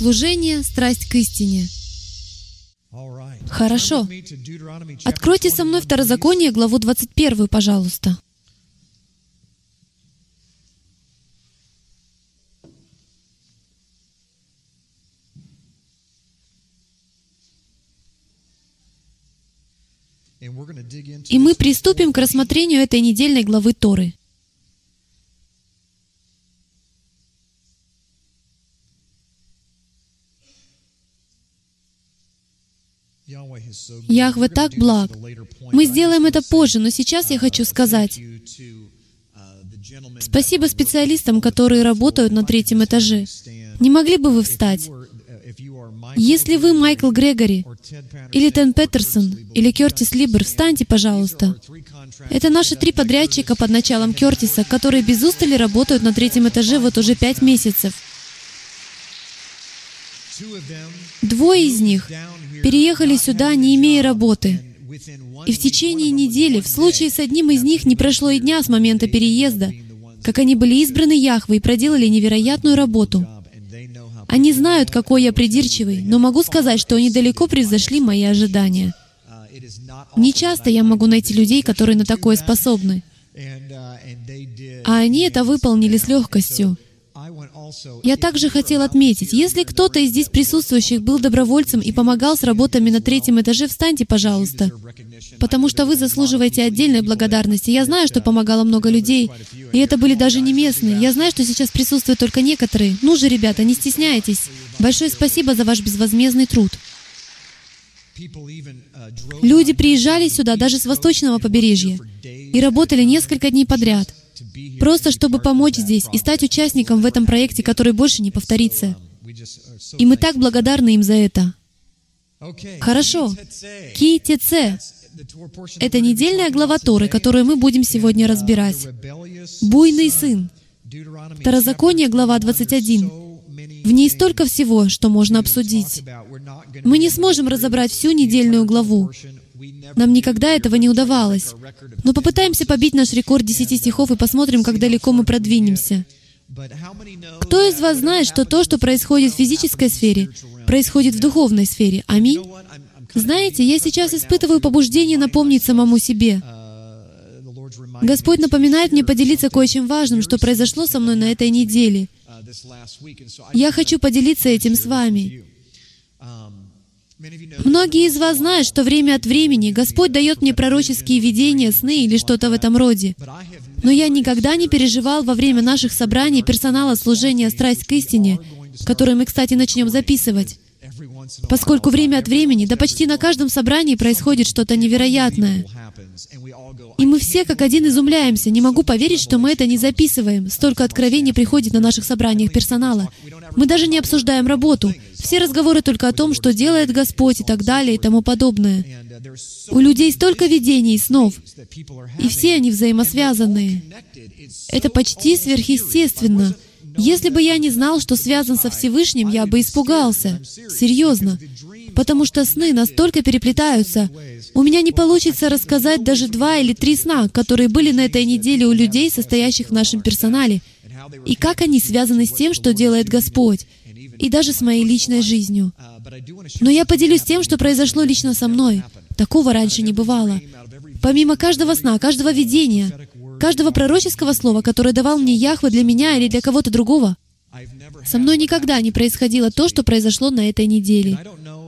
Служение, страсть к истине. Хорошо. Откройте со мной Второзаконие, главу 21, пожалуйста. И мы приступим к рассмотрению этой недельной главы Торы. Яхве так благ. Мы сделаем это позже, но сейчас я хочу сказать спасибо специалистам, которые работают на третьем этаже. Не могли бы вы встать? Если вы Майкл Грегори, или Тен Петерсон, или Кертис Либер, встаньте, пожалуйста. Это наши три подрядчика под началом Кертиса, которые без устали работают на третьем этаже вот уже пять месяцев. Двое из них переехали сюда, не имея работы. И в течение недели, в случае с одним из них, не прошло и дня с момента переезда, как они были избраны Яхвой и проделали невероятную работу. Они знают, какой я придирчивый, но могу сказать, что они далеко превзошли мои ожидания. Не часто я могу найти людей, которые на такое способны. А они это выполнили с легкостью. Я также хотел отметить, если кто-то из здесь присутствующих был добровольцем и помогал с работами на третьем этаже, встаньте, пожалуйста, потому что вы заслуживаете отдельной благодарности. Я знаю, что помогало много людей, и это были даже не местные. Я знаю, что сейчас присутствуют только некоторые. Ну же, ребята, не стесняйтесь. Большое спасибо за ваш безвозмездный труд. Люди приезжали сюда даже с восточного побережья и работали несколько дней подряд — просто чтобы помочь здесь и стать участником в этом проекте, который больше не повторится. И мы так благодарны им за это. Хорошо. Ки Теце. Это недельная глава Торы, которую мы будем сегодня разбирать. Буйный сын. Второзаконие, глава 21. В ней столько всего, что можно обсудить. Мы не сможем разобрать всю недельную главу, нам никогда этого не удавалось. Но попытаемся побить наш рекорд 10 стихов и посмотрим, как далеко мы продвинемся. Кто из вас знает, что то, что происходит в физической сфере, происходит в духовной сфере? Аминь. Знаете, я сейчас испытываю побуждение напомнить самому себе. Господь напоминает мне поделиться кое-чем важным, что произошло со мной на этой неделе. Я хочу поделиться этим с вами. Многие из вас знают, что время от времени Господь дает мне пророческие видения, сны или что-то в этом роде. Но я никогда не переживал во время наших собраний персонала служения «Страсть к истине», которые мы, кстати, начнем записывать. Поскольку время от времени, да почти на каждом собрании происходит что-то невероятное. И мы все как один изумляемся. Не могу поверить, что мы это не записываем. Столько откровений приходит на наших собраниях персонала. Мы даже не обсуждаем работу. Все разговоры только о том, что делает Господь и так далее и тому подобное. У людей столько видений и снов, и все они взаимосвязанные. Это почти сверхъестественно. Если бы я не знал, что связан со Всевышним, я бы испугался. Серьезно. Потому что сны настолько переплетаются. У меня не получится рассказать даже два или три сна, которые были на этой неделе у людей, состоящих в нашем персонале, и как они связаны с тем, что делает Господь, и даже с моей личной жизнью. Но я поделюсь тем, что произошло лично со мной. Такого раньше не бывало. Помимо каждого сна, каждого видения, каждого пророческого слова, которое давал мне Яхве для меня или для кого-то другого, со мной никогда не происходило то, что произошло на этой неделе.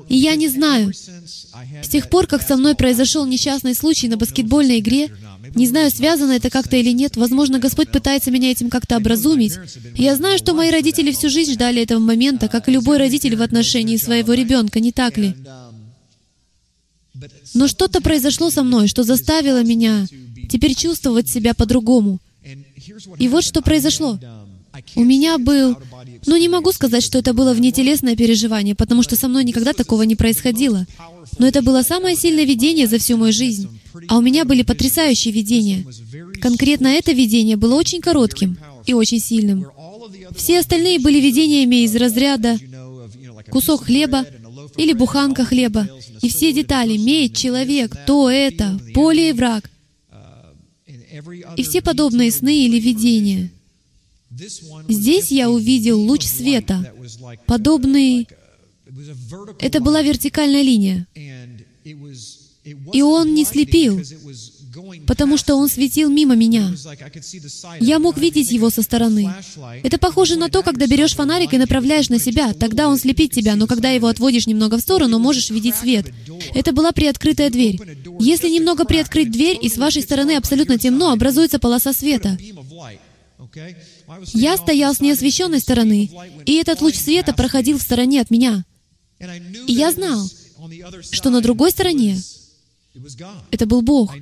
И я не знаю. С тех пор, как со мной произошел несчастный случай на баскетбольной игре, не знаю, связано это как-то или нет, возможно, Господь пытается меня этим как-то образумить. Я знаю, что мои родители всю жизнь ждали этого момента, как и любой родитель в отношении своего ребенка, не так ли? Но что-то произошло со мной, что заставило меня теперь чувствовать себя по-другому. И вот что произошло. У меня был но не могу сказать, что это было внетелесное переживание, потому что со мной никогда такого не происходило. Но это было самое сильное видение за всю мою жизнь. А у меня были потрясающие видения. Конкретно это видение было очень коротким и очень сильным. Все остальные были видениями из разряда кусок хлеба или буханка хлеба. И все детали — медь, человек, то, это, поле и враг. И все подобные сны или видения — Здесь я увидел луч света, подобный... Это была вертикальная линия. И он не слепил, потому что он светил мимо меня. Я мог видеть его со стороны. Это похоже на то, когда берешь фонарик и направляешь на себя. Тогда он слепит тебя, но когда его отводишь немного в сторону, можешь видеть свет. Это была приоткрытая дверь. Если немного приоткрыть дверь, и с вашей стороны абсолютно темно, образуется полоса света. Я стоял с неосвещенной стороны, и этот луч света проходил в стороне от меня. И я знал, что на другой стороне это был Бог.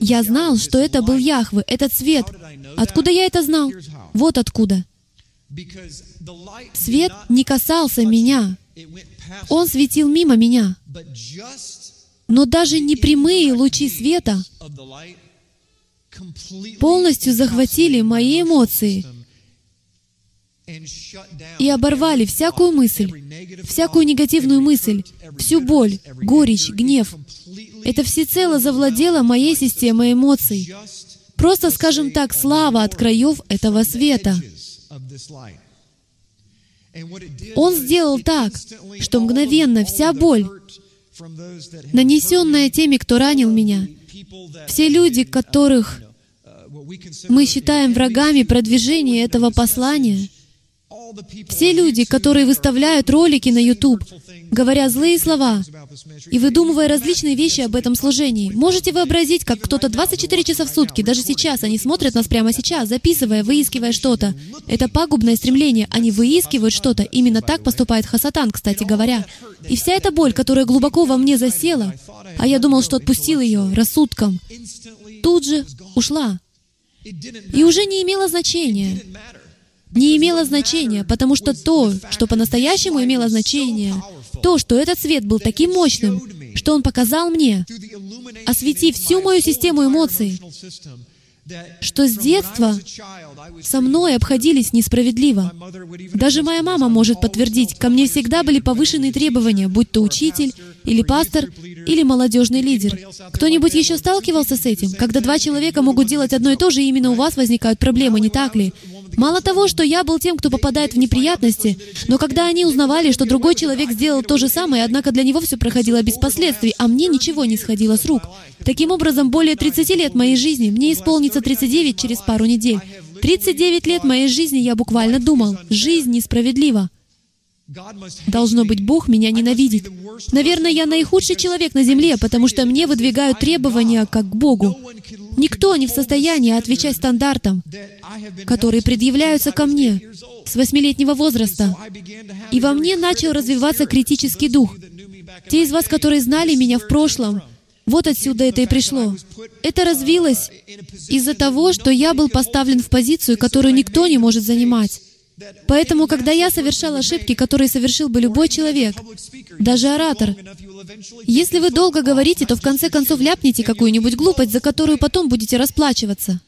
Я знал, что это был Яхве, этот свет. Откуда я это знал? Вот откуда. Свет не касался меня. Он светил мимо меня. Но даже непрямые лучи света полностью захватили мои эмоции и оборвали всякую мысль, всякую негативную мысль, всю боль, горечь, гнев. Это всецело завладело моей системой эмоций. Просто, скажем так, слава от краев этого света. Он сделал так, что мгновенно вся боль, нанесенная теми, кто ранил меня, все люди, которых мы считаем врагами продвижения этого послания, все люди, которые выставляют ролики на YouTube, говоря злые слова и выдумывая различные вещи об этом служении, можете вообразить, как кто-то 24 часа в сутки, даже сейчас, они смотрят нас прямо сейчас, записывая, выискивая что-то. Это пагубное стремление. Они выискивают что-то. Именно так поступает Хасатан, кстати говоря. И вся эта боль, которая глубоко во мне засела, а я думал, что отпустил ее рассудком, тут же ушла. И уже не имело значения не имело значения, потому что то, что по-настоящему имело значение, то, что этот свет был таким мощным, что он показал мне, осветив всю мою систему эмоций, что с детства со мной обходились несправедливо. Даже моя мама может подтвердить, ко мне всегда были повышенные требования, будь то учитель, или пастор, или молодежный лидер. Кто-нибудь еще сталкивался с этим? Когда два человека могут делать одно и то же, и именно у вас возникают проблемы, не так ли? Мало того, что я был тем, кто попадает в неприятности, но когда они узнавали, что другой человек сделал то же самое, однако для него все проходило без последствий, а мне ничего не сходило с рук. Таким образом, более 30 лет моей жизни, мне исполнится 39 через пару недель. 39 лет моей жизни я буквально думал, жизнь несправедлива. Должно быть, Бог меня ненавидит. Наверное, я наихудший человек на земле, потому что мне выдвигают требования как к Богу. Никто не в состоянии отвечать стандартам, которые предъявляются ко мне с восьмилетнего возраста. И во мне начал развиваться критический дух. Те из вас, которые знали меня в прошлом, вот отсюда это и пришло. Это развилось из-за того, что я был поставлен в позицию, которую никто не может занимать. Поэтому, когда я совершал ошибки, которые совершил бы любой человек, даже оратор, если вы долго говорите, то в конце концов ляпнете какую-нибудь глупость, за которую потом будете расплачиваться.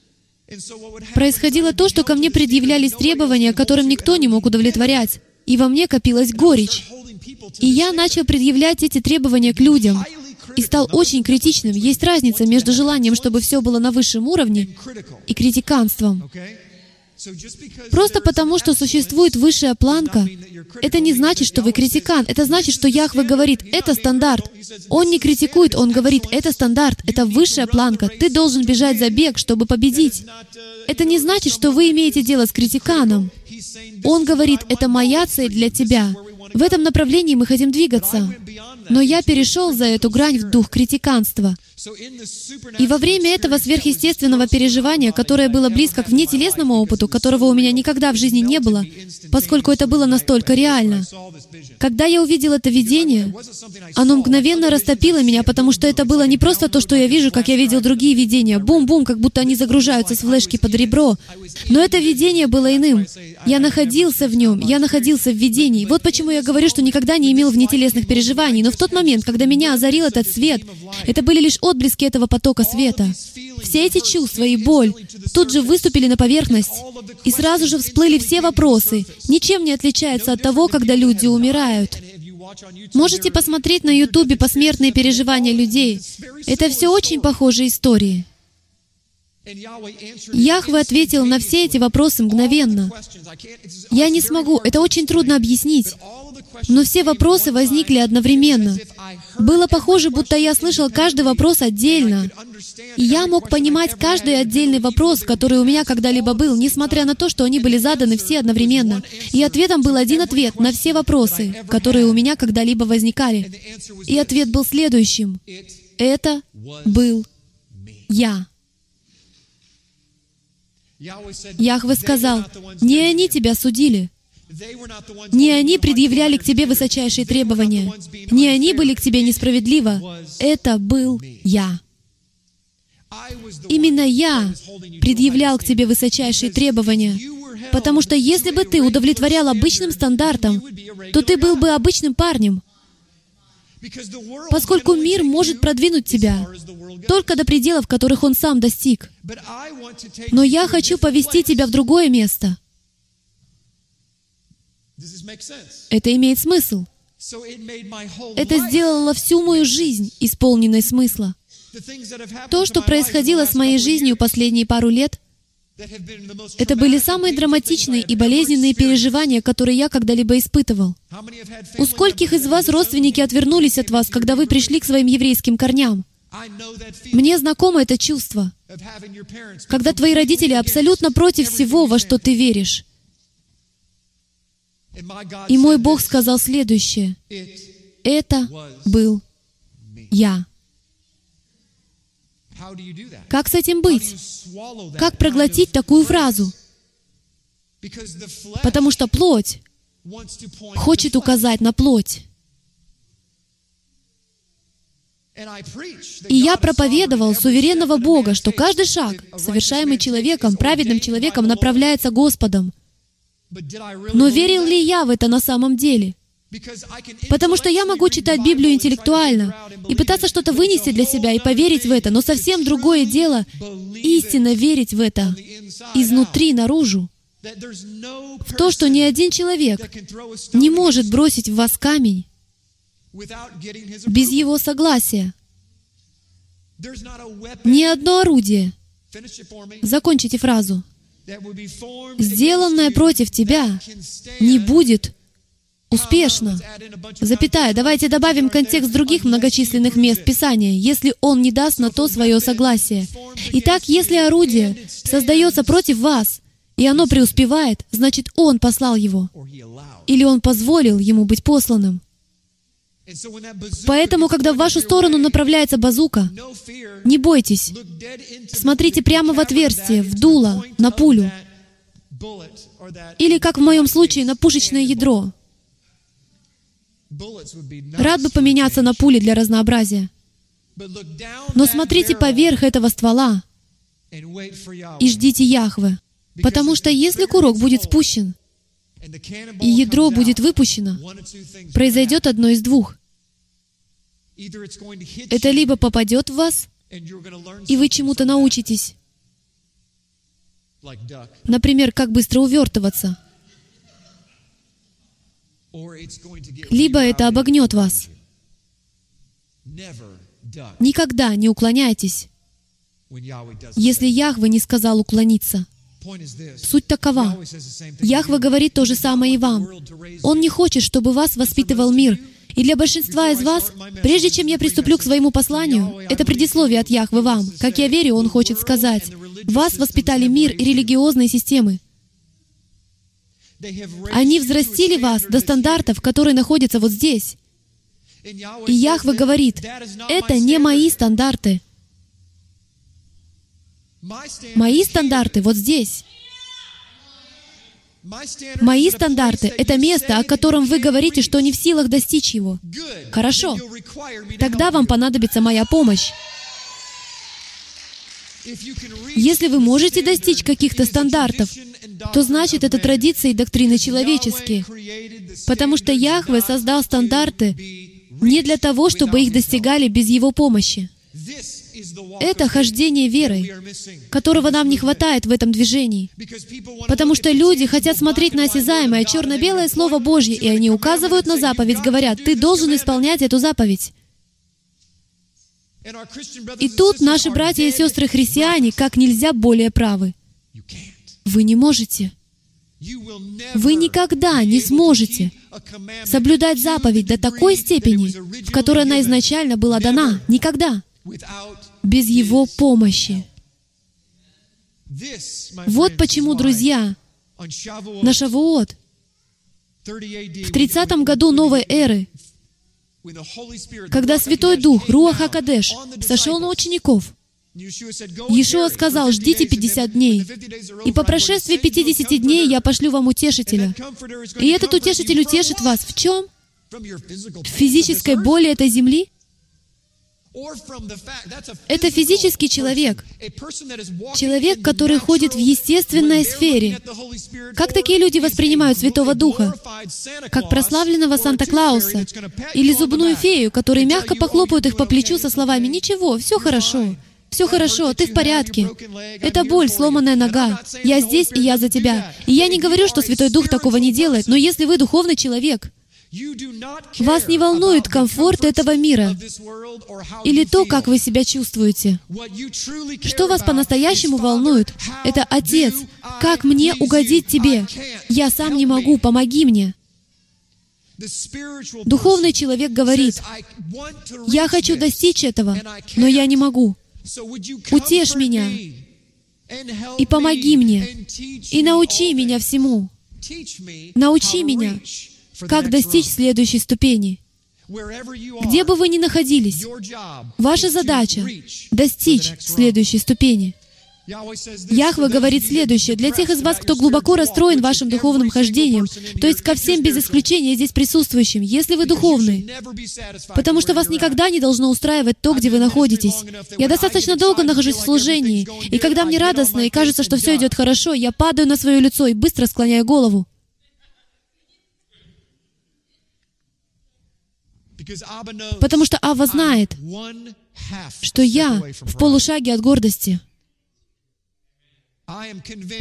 Происходило то, что ко мне предъявлялись требования, которым никто не мог удовлетворять, и во мне копилась горечь. И я начал предъявлять эти требования к людям, и стал очень критичным. Есть разница между желанием, чтобы все было на высшем уровне, и критиканством. Просто потому, что существует высшая планка, это не значит, что вы критикан. Это значит, что Яхве говорит, это стандарт. Он не критикует, он говорит, это стандарт, это высшая планка. Ты должен бежать за бег, чтобы победить. Это не значит, что вы имеете дело с критиканом. Он говорит, это моя цель для тебя. В этом направлении мы хотим двигаться. Но я перешел за эту грань в дух критиканства. И во время этого сверхъестественного переживания, которое было близко к внетелесному опыту, которого у меня никогда в жизни не было, поскольку это было настолько реально, когда я увидел это видение, оно мгновенно растопило меня, потому что это было не просто то, что я вижу, как я видел другие видения, бум-бум, как будто они загружаются с флешки под ребро. Но это видение было иным. Я находился в нем, я находился в видении. Вот почему я говорю, что никогда не имел внетелесных переживаний, но в тот момент, когда меня озарил этот свет, это были лишь отблески этого потока света. Все эти чувства и боль тут же выступили на поверхность, и сразу же всплыли все вопросы. Ничем не отличается от того, когда люди умирают. Можете посмотреть на Ютубе посмертные переживания людей. Это все очень похожие истории. Яхве ответил на все эти вопросы мгновенно. Я не смогу, это очень трудно объяснить. Но все вопросы возникли одновременно. Было похоже, будто я слышал каждый вопрос отдельно. И я мог понимать каждый отдельный вопрос, который у меня когда-либо был, несмотря на то, что они были заданы все одновременно. И ответом был один ответ на все вопросы, которые у меня когда-либо возникали. И ответ был следующим. Это был я. Яхве сказал, «Не они тебя судили, не они предъявляли к тебе высочайшие требования, не они были к тебе несправедливо, это был я». Именно я предъявлял к тебе высочайшие требования, потому что если бы ты удовлетворял обычным стандартам, то ты был бы обычным парнем, поскольку мир может продвинуть тебя только до пределов, которых он сам достиг. Но я хочу повести тебя в другое место. Это имеет смысл. Это сделало всю мою жизнь исполненной смысла. То, что происходило с моей жизнью последние пару лет, это были самые драматичные и болезненные переживания, которые я когда-либо испытывал. У скольких из вас родственники отвернулись от вас, когда вы пришли к своим еврейским корням? Мне знакомо это чувство, когда твои родители абсолютно против всего, во что ты веришь. И мой Бог сказал следующее. Это был я. Как с этим быть? Как проглотить такую фразу? Потому что плоть хочет указать на плоть. И я проповедовал суверенного Бога, что каждый шаг, совершаемый человеком, праведным человеком, направляется Господом. Но верил ли я в это на самом деле? Потому что я могу читать Библию интеллектуально и пытаться что-то вынести для себя и поверить в это, но совсем другое дело — истинно верить в это изнутри наружу. В то, что ни один человек не может бросить в вас камень без его согласия. Ни одно орудие, закончите фразу, сделанное против тебя, не будет успешно. Запятая. Давайте добавим контекст других многочисленных мест Писания, если он не даст на то свое согласие. Итак, если орудие создается против вас, и оно преуспевает, значит, он послал его. Или он позволил ему быть посланным. Поэтому, когда в вашу сторону направляется базука, не бойтесь. Смотрите прямо в отверстие, в дуло, на пулю. Или, как в моем случае, на пушечное ядро. Рад бы поменяться на пули для разнообразия. Но смотрите поверх этого ствола и ждите Яхве. Потому что если курок будет спущен, и ядро будет выпущено, произойдет одно из двух. Это либо попадет в вас, и вы чему-то научитесь. Например, как быстро увертываться. Либо это обогнет вас. Никогда не уклоняйтесь, если Яхве не сказал уклониться. Суть такова. Яхва говорит то же самое и вам. Он не хочет, чтобы вас воспитывал мир. И для большинства из вас, прежде чем я приступлю к своему посланию, это предисловие от Яхвы вам. Как я верю, Он хочет сказать. Вас воспитали мир и религиозные системы. Они взрастили вас до стандартов, которые находятся вот здесь. И Яхве говорит, это не мои стандарты. Мои стандарты вот здесь. Мои стандарты — это место, о котором вы говорите, что не в силах достичь его. Хорошо. Тогда вам понадобится моя помощь. Если вы можете достичь каких-то стандартов, то значит это традиции и доктрины человеческие. Потому что Яхве создал стандарты не для того, чтобы их достигали без Его помощи. Это хождение верой, которого нам не хватает в этом движении. Потому что люди хотят смотреть на осязаемое черно-белое Слово Божье, и они указывают на заповедь, говорят, ты должен исполнять эту заповедь. И тут наши братья и сестры христиане как нельзя более правы. Вы не можете. Вы никогда не сможете соблюдать заповедь до такой степени, в которой она изначально была дана. Никогда. Без Его помощи. Вот почему, друзья, на Шавуот, в 30 году новой эры, когда Святой Дух, Руах Акадеш, сошел на учеников, Иешуа сказал, «Ждите 50 дней, и по прошествии 50 дней я пошлю вам утешителя». И этот утешитель утешит вас в чем? В физической боли этой земли? Это физический человек, человек, который ходит в естественной сфере. Как такие люди воспринимают Святого Духа? Как прославленного Санта-Клауса или зубную фею, которые мягко похлопают их по плечу со словами «Ничего, все хорошо». Все хорошо, ты в порядке. Это боль, сломанная нога. Я здесь, и я за тебя. И я не говорю, что Святой Дух такого не делает, но если вы духовный человек, вас не волнует комфорт этого мира или то, как вы себя чувствуете. Что вас по-настоящему волнует? Это Отец. Как мне угодить Тебе? Я сам не могу, помоги мне. Духовный человек говорит, «Я хочу достичь этого, но я не могу. Утешь меня и помоги мне, и научи меня всему. Научи меня, как достичь следующей ступени. Где бы вы ни находились, ваша задача — достичь следующей ступени. Яхва говорит следующее. Для тех из вас, кто глубоко расстроен вашим духовным хождением, то есть ко всем без исключения здесь присутствующим, если вы духовны, потому что вас никогда не должно устраивать то, где вы находитесь. Я достаточно долго нахожусь в служении, и когда мне радостно и кажется, что все идет хорошо, я падаю на свое лицо и быстро склоняю голову. Потому что Ава знает, что я в полушаге от гордости —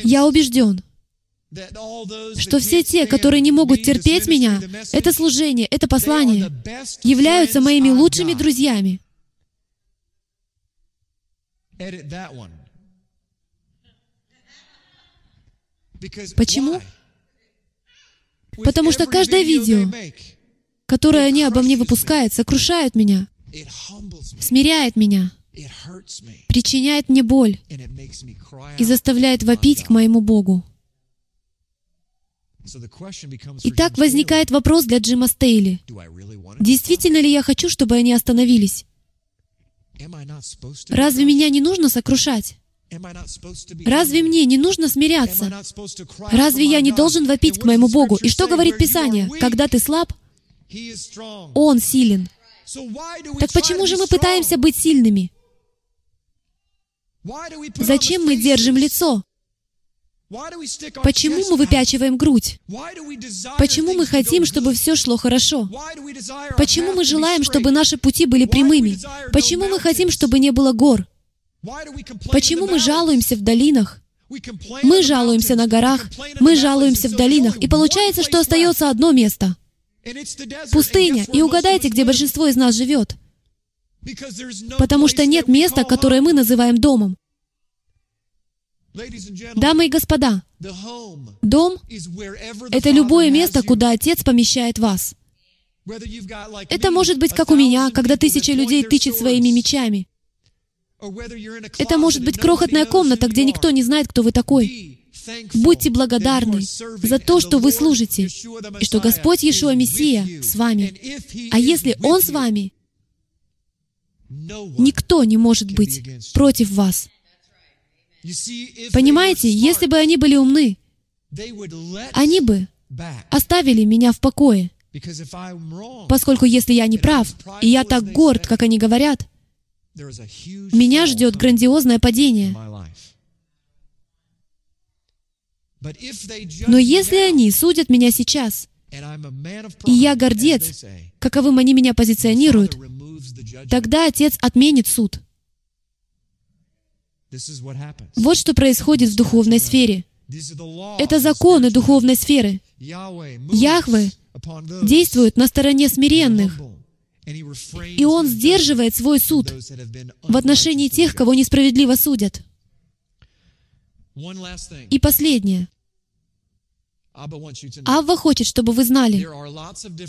я убежден, что все те, которые не могут терпеть меня, это служение, это послание, являются моими лучшими друзьями. Почему? Потому что каждое видео, которое они обо мне выпускают, сокрушает меня, смиряет меня, причиняет мне боль и заставляет вопить к моему Богу. Итак, возникает вопрос для Джима Стейли. Действительно ли я хочу, чтобы они остановились? Разве меня не нужно сокрушать? Разве мне не нужно смиряться? Разве я не должен вопить к моему Богу? И что говорит Писание? Когда ты слаб, Он силен. Так почему же мы пытаемся быть сильными? Зачем мы держим лицо? Почему мы выпячиваем грудь? Почему мы хотим, чтобы все шло хорошо? Почему мы желаем, чтобы наши пути были прямыми? Почему мы хотим, чтобы не было гор? Почему мы жалуемся в долинах? Мы жалуемся на горах, мы жалуемся в долинах, и получается, что остается одно место — пустыня. И угадайте, где большинство из нас живет. Потому что нет места, которое мы называем домом. Дамы и господа, дом — это любое место, куда Отец помещает вас. Это может быть как у меня, когда тысяча людей тычет своими мечами. Это может быть крохотная комната, где никто не знает, кто вы такой. Будьте благодарны за то, что вы служите, и что Господь Иешуа Мессия с вами. А если Он с вами, Никто не может быть против вас. Понимаете, если бы они были умны, они бы оставили меня в покое. Поскольку если я не прав, и я так горд, как они говорят, меня ждет грандиозное падение. Но если они судят меня сейчас, и я гордец, каковым они меня позиционируют, тогда Отец отменит суд. Вот что происходит в духовной сфере. Это законы духовной сферы. Яхве действует на стороне смиренных И Он сдерживает свой суд в отношении тех, кого несправедливо судят. И последнее. Авва хочет, чтобы вы знали,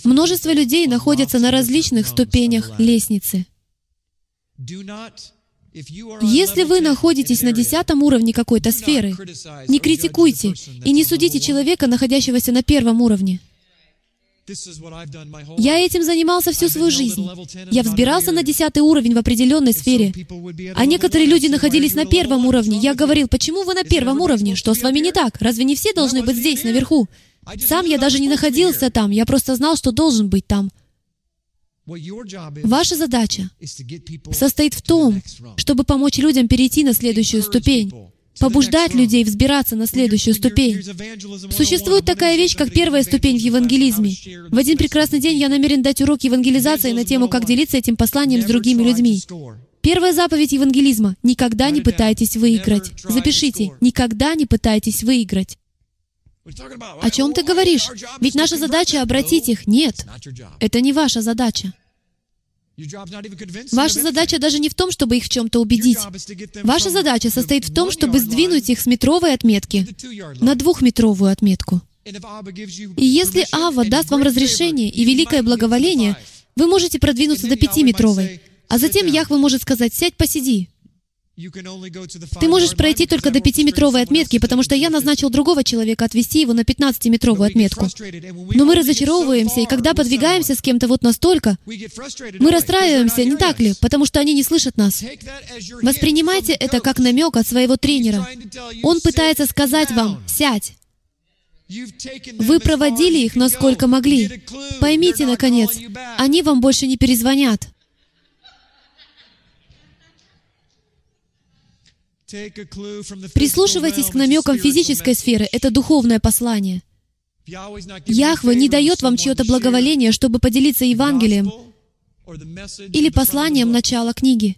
множество людей находятся на различных ступенях лестницы. Если вы находитесь на десятом уровне какой-то сферы, не критикуйте и не судите человека, находящегося на первом уровне. Я этим занимался всю свою жизнь. Я взбирался на десятый уровень в определенной сфере. А некоторые люди находились на первом уровне. Я говорил, почему вы на первом уровне? Что с вами не так? Разве не все должны быть здесь, наверху? Сам я даже не находился там, я просто знал, что должен быть там. Ваша задача состоит в том, чтобы помочь людям перейти на следующую ступень побуждать людей взбираться на следующую ступень. Существует такая вещь, как первая ступень в евангелизме. В один прекрасный день я намерен дать урок евангелизации на тему, как делиться этим посланием с другими людьми. Первая заповедь евангелизма — никогда не пытайтесь выиграть. Запишите, никогда не пытайтесь выиграть. О чем ты говоришь? Ведь наша задача — обратить их. Нет, это не ваша задача. Ваша задача даже не в том, чтобы их в чем-то убедить. Ваша задача состоит в том, чтобы сдвинуть их с метровой отметки на двухметровую отметку. И если Ава даст вам разрешение и великое благоволение, вы можете продвинуться до пятиметровой, а затем Яхва может сказать «сядь, посиди». Ты можешь пройти только до пятиметровой отметки, потому что я назначил другого человека отвести его на 15-метровую отметку. Но мы разочаровываемся, и когда подвигаемся с кем-то вот настолько, мы расстраиваемся, не так ли, потому что они не слышат нас. Воспринимайте это как намек от своего тренера. Он пытается сказать вам «сядь». Вы проводили их, насколько могли. Поймите, наконец, они вам больше не перезвонят. Прислушивайтесь к намекам физической сферы. Это духовное послание. Яхва не дает вам чье-то благоволение, чтобы поделиться Евангелием или посланием начала книги.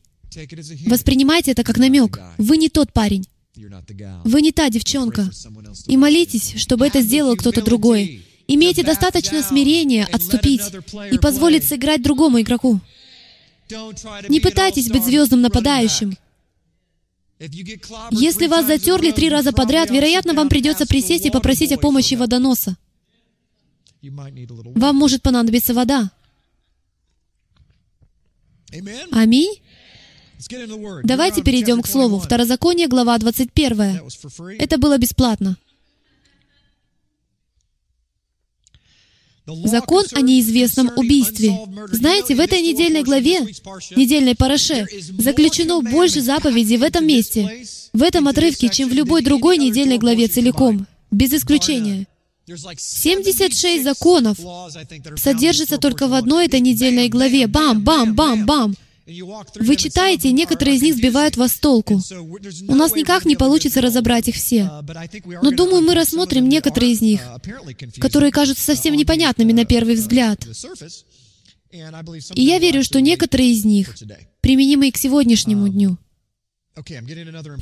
Воспринимайте это как намек. Вы не тот парень. Вы не та девчонка. И молитесь, чтобы это сделал кто-то другой. Имейте достаточно смирения отступить и позволить сыграть другому игроку. Не пытайтесь быть звездным нападающим. Если вас затерли три раза подряд, вероятно, вам придется присесть и попросить о помощи водоноса. Вам может понадобиться вода. Аминь. Давайте перейдем к Слову. Второзаконие, глава 21. Это было бесплатно. Закон о неизвестном убийстве. Знаете, в этой недельной главе, недельной параше, заключено больше заповедей в этом месте, в этом отрывке, чем в любой другой недельной главе целиком, без исключения. 76 законов содержится только в одной этой недельной главе. Бам, бам, бам, бам. Вы читаете, некоторые из них сбивают вас с толку. У нас никак не получится разобрать их все. Но думаю, мы рассмотрим некоторые из них, которые кажутся совсем непонятными на первый взгляд. И я верю, что некоторые из них применимы и к сегодняшнему дню.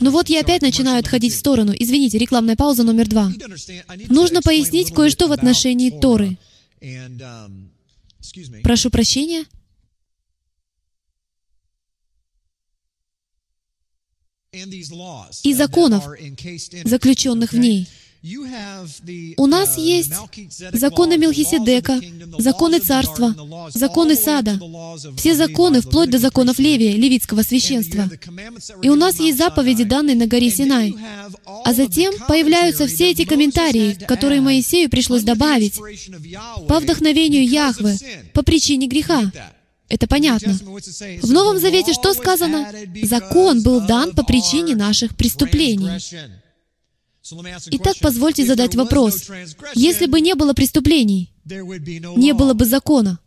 Ну вот я опять начинаю отходить в сторону. Извините, рекламная пауза номер два. Нужно пояснить кое-что в отношении Торы. Прошу прощения. И законов, заключенных в ней. У нас есть законы Мелхиседека, законы царства, законы сада, все законы, вплоть до законов Левия, левитского священства. И у нас есть заповеди, данные на горе Синай. А затем появляются все эти комментарии, которые Моисею пришлось добавить по вдохновению Яхвы, по причине греха. Это понятно. В Новом Завете что сказано? Закон был дан по причине наших преступлений. Итак, позвольте задать вопрос. Если бы не было преступлений, не было бы закона.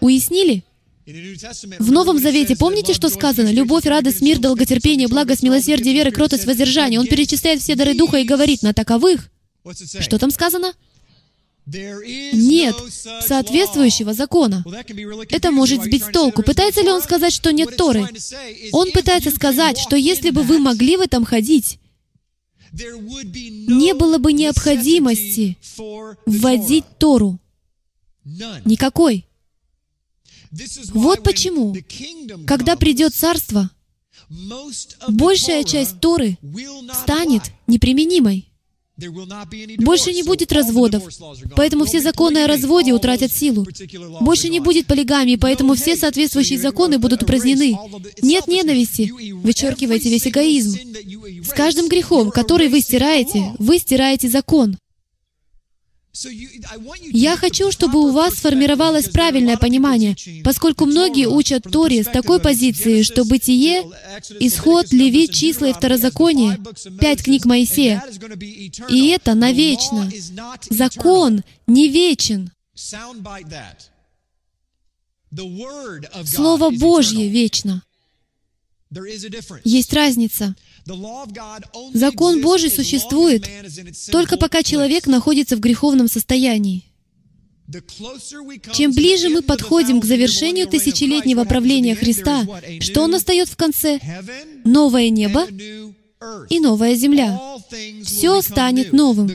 Уяснили? В Новом Завете помните, что сказано? Любовь, радость, мир, долготерпение, благость, милосердие, вера, кротость, воздержание. Он перечисляет все дары Духа и говорит, на таковых. Что там сказано? Нет соответствующего закона. Это может сбить с толку. Пытается ли он сказать, что нет Торы? Он пытается сказать, что если бы вы могли в этом ходить, не было бы необходимости вводить Тору. Никакой. Вот почему, когда придет Царство, большая часть Торы станет неприменимой. Больше не будет разводов, поэтому все законы о разводе утратят силу. Больше не будет полигамии, поэтому все соответствующие законы будут упразднены. Нет ненависти. Вычеркивайте весь эгоизм. С каждым грехом, который вы стираете, вы стираете закон. Я хочу, чтобы у вас сформировалось правильное понимание, поскольку многие учат Торе с такой позиции, что Бытие, Исход, Левит, Числа и Второзаконие — пять книг Моисея. И это навечно. Закон не вечен. Слово Божье вечно. Есть разница. Закон Божий существует только пока человек находится в греховном состоянии. Чем ближе мы подходим к завершению тысячелетнего правления Христа, что Он настает в конце? Новое небо и новая земля. Все станет новым.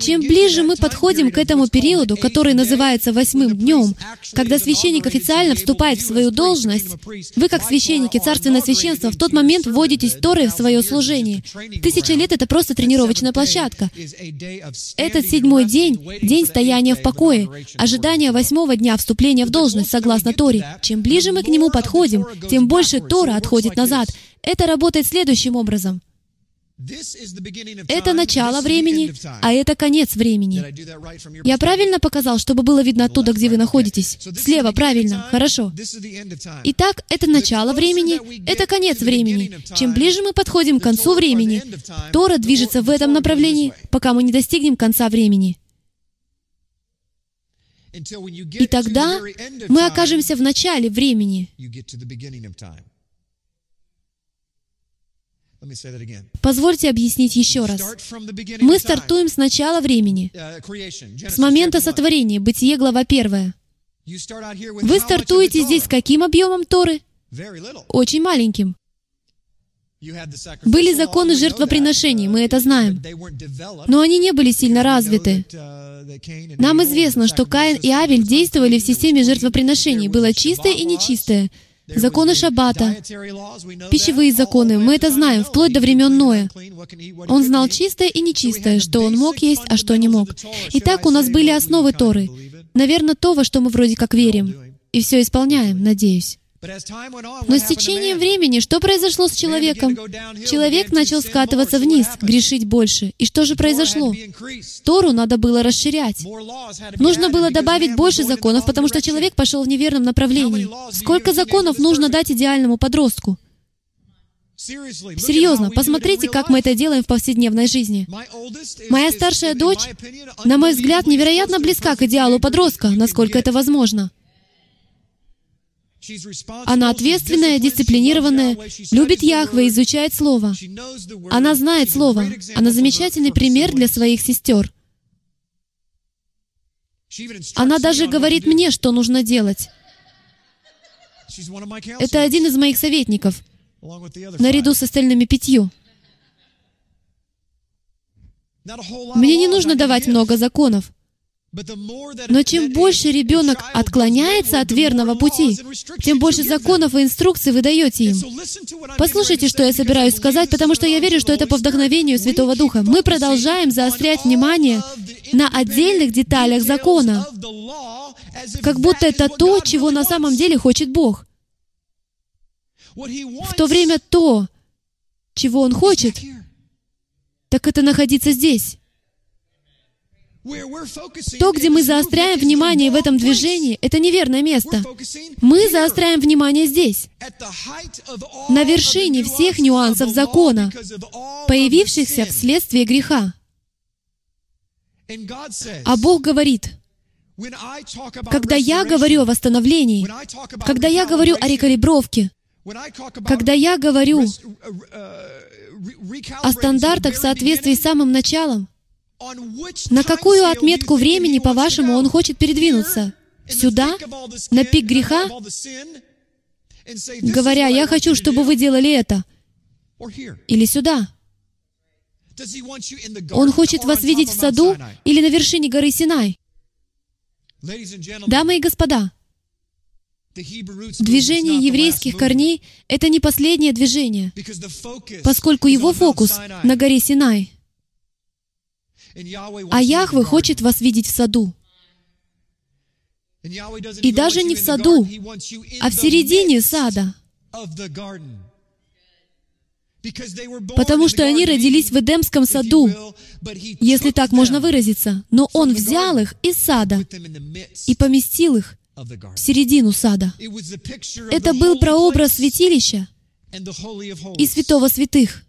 Чем ближе мы подходим к этому периоду, который называется восьмым днем, когда священник официально вступает в свою должность, вы, как священники, царственное священство, в тот момент вводитесь Торой в свое служение. Тысяча лет — это просто тренировочная площадка. Этот седьмой день — день стояния в покое, ожидание восьмого дня вступления в должность, согласно Торе. Чем ближе мы к нему подходим, тем больше Тора отходит назад. Это работает следующим образом. Это начало времени, а это конец времени. Я правильно показал, чтобы было видно оттуда, где вы находитесь? Слева, правильно, хорошо. Итак, это начало времени, это конец времени. Чем ближе мы подходим к концу времени, Тора движется в этом направлении, пока мы не достигнем конца времени. И тогда мы окажемся в начале времени. Позвольте объяснить еще раз. Мы стартуем с начала времени, с момента сотворения, Бытие, глава 1. Вы стартуете здесь с каким объемом Торы? Очень маленьким. Были законы жертвоприношений, мы это знаем. Но они не были сильно развиты. Нам известно, что Каин и Авель действовали в системе жертвоприношений. Было чистое и нечистое. Законы Шаббата, пищевые законы, мы это знаем, вплоть до времен Ноя. Он знал чистое и нечистое, что он мог есть, а что не мог. Итак, у нас были основы Торы. Наверное, то, во что мы вроде как верим. И все исполняем, надеюсь. Но с течением времени что произошло с человеком? Человек начал скатываться вниз, грешить больше. И что же произошло? Тору надо было расширять. Нужно было добавить больше законов, потому что человек пошел в неверном направлении. Сколько законов нужно дать идеальному подростку? Серьезно, посмотрите, как мы это делаем в повседневной жизни. Моя старшая дочь, на мой взгляд, невероятно близка к идеалу подростка, насколько это возможно. Она ответственная, дисциплинированная, любит Яхве, изучает Слово. Она знает Слово. Она замечательный пример для своих сестер. Она даже говорит мне, что нужно делать. Это один из моих советников, наряду с остальными пятью. Мне не нужно давать много законов. Но чем больше ребенок отклоняется от верного пути, тем больше законов и инструкций вы даете им. Послушайте, что я собираюсь сказать, потому что я верю, что это по вдохновению Святого Духа. Мы продолжаем заострять внимание на отдельных деталях закона, как будто это то, чего на самом деле хочет Бог. В то время то, чего Он хочет, так это находиться здесь. То, где мы заостряем внимание в этом движении, это неверное место. Мы заостряем внимание здесь, на вершине всех нюансов закона, появившихся вследствие греха. А Бог говорит, когда я говорю о восстановлении, когда я говорю о рекалибровке, когда я говорю о стандартах в соответствии с самым началом, на какую отметку времени, по-вашему, он хочет передвинуться? Сюда? На пик греха? Говоря, я хочу, чтобы вы делали это. Или сюда? Он хочет вас видеть в саду или на вершине горы Синай? Дамы и господа, Движение еврейских корней — это не последнее движение, поскольку его фокус на горе Синай. А Яхве хочет вас видеть в саду. И даже не в саду, а в середине сада. Потому что они родились в Эдемском саду, если так можно выразиться. Но Он взял их из сада и поместил их в середину сада. Это был прообраз святилища и святого святых.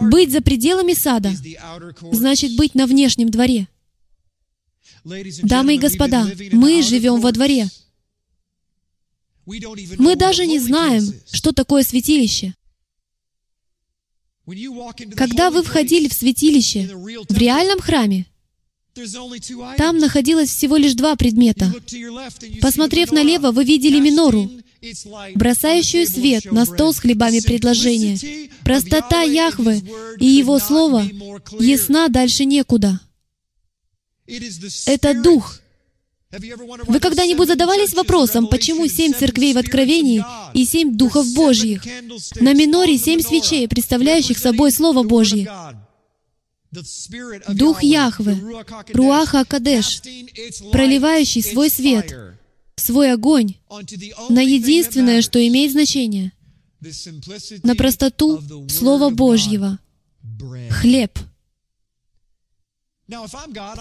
Быть за пределами сада значит быть на внешнем дворе. Дамы и господа, мы живем во дворе. Мы даже не знаем, что такое святилище. Когда вы входили в святилище, в реальном храме, там находилось всего лишь два предмета. Посмотрев налево, вы видели минору, бросающую свет на стол с хлебами предложения. Простота Яхвы и Его Слово ясна дальше некуда. Это Дух. Вы когда-нибудь задавались вопросом, почему семь церквей в Откровении и семь Духов Божьих? На миноре семь свечей, представляющих собой Слово Божье. Дух Яхвы, Руаха Акадеш, проливающий свой свет, свой огонь на единственное, что имеет значение, на простоту Слова Божьего, хлеб.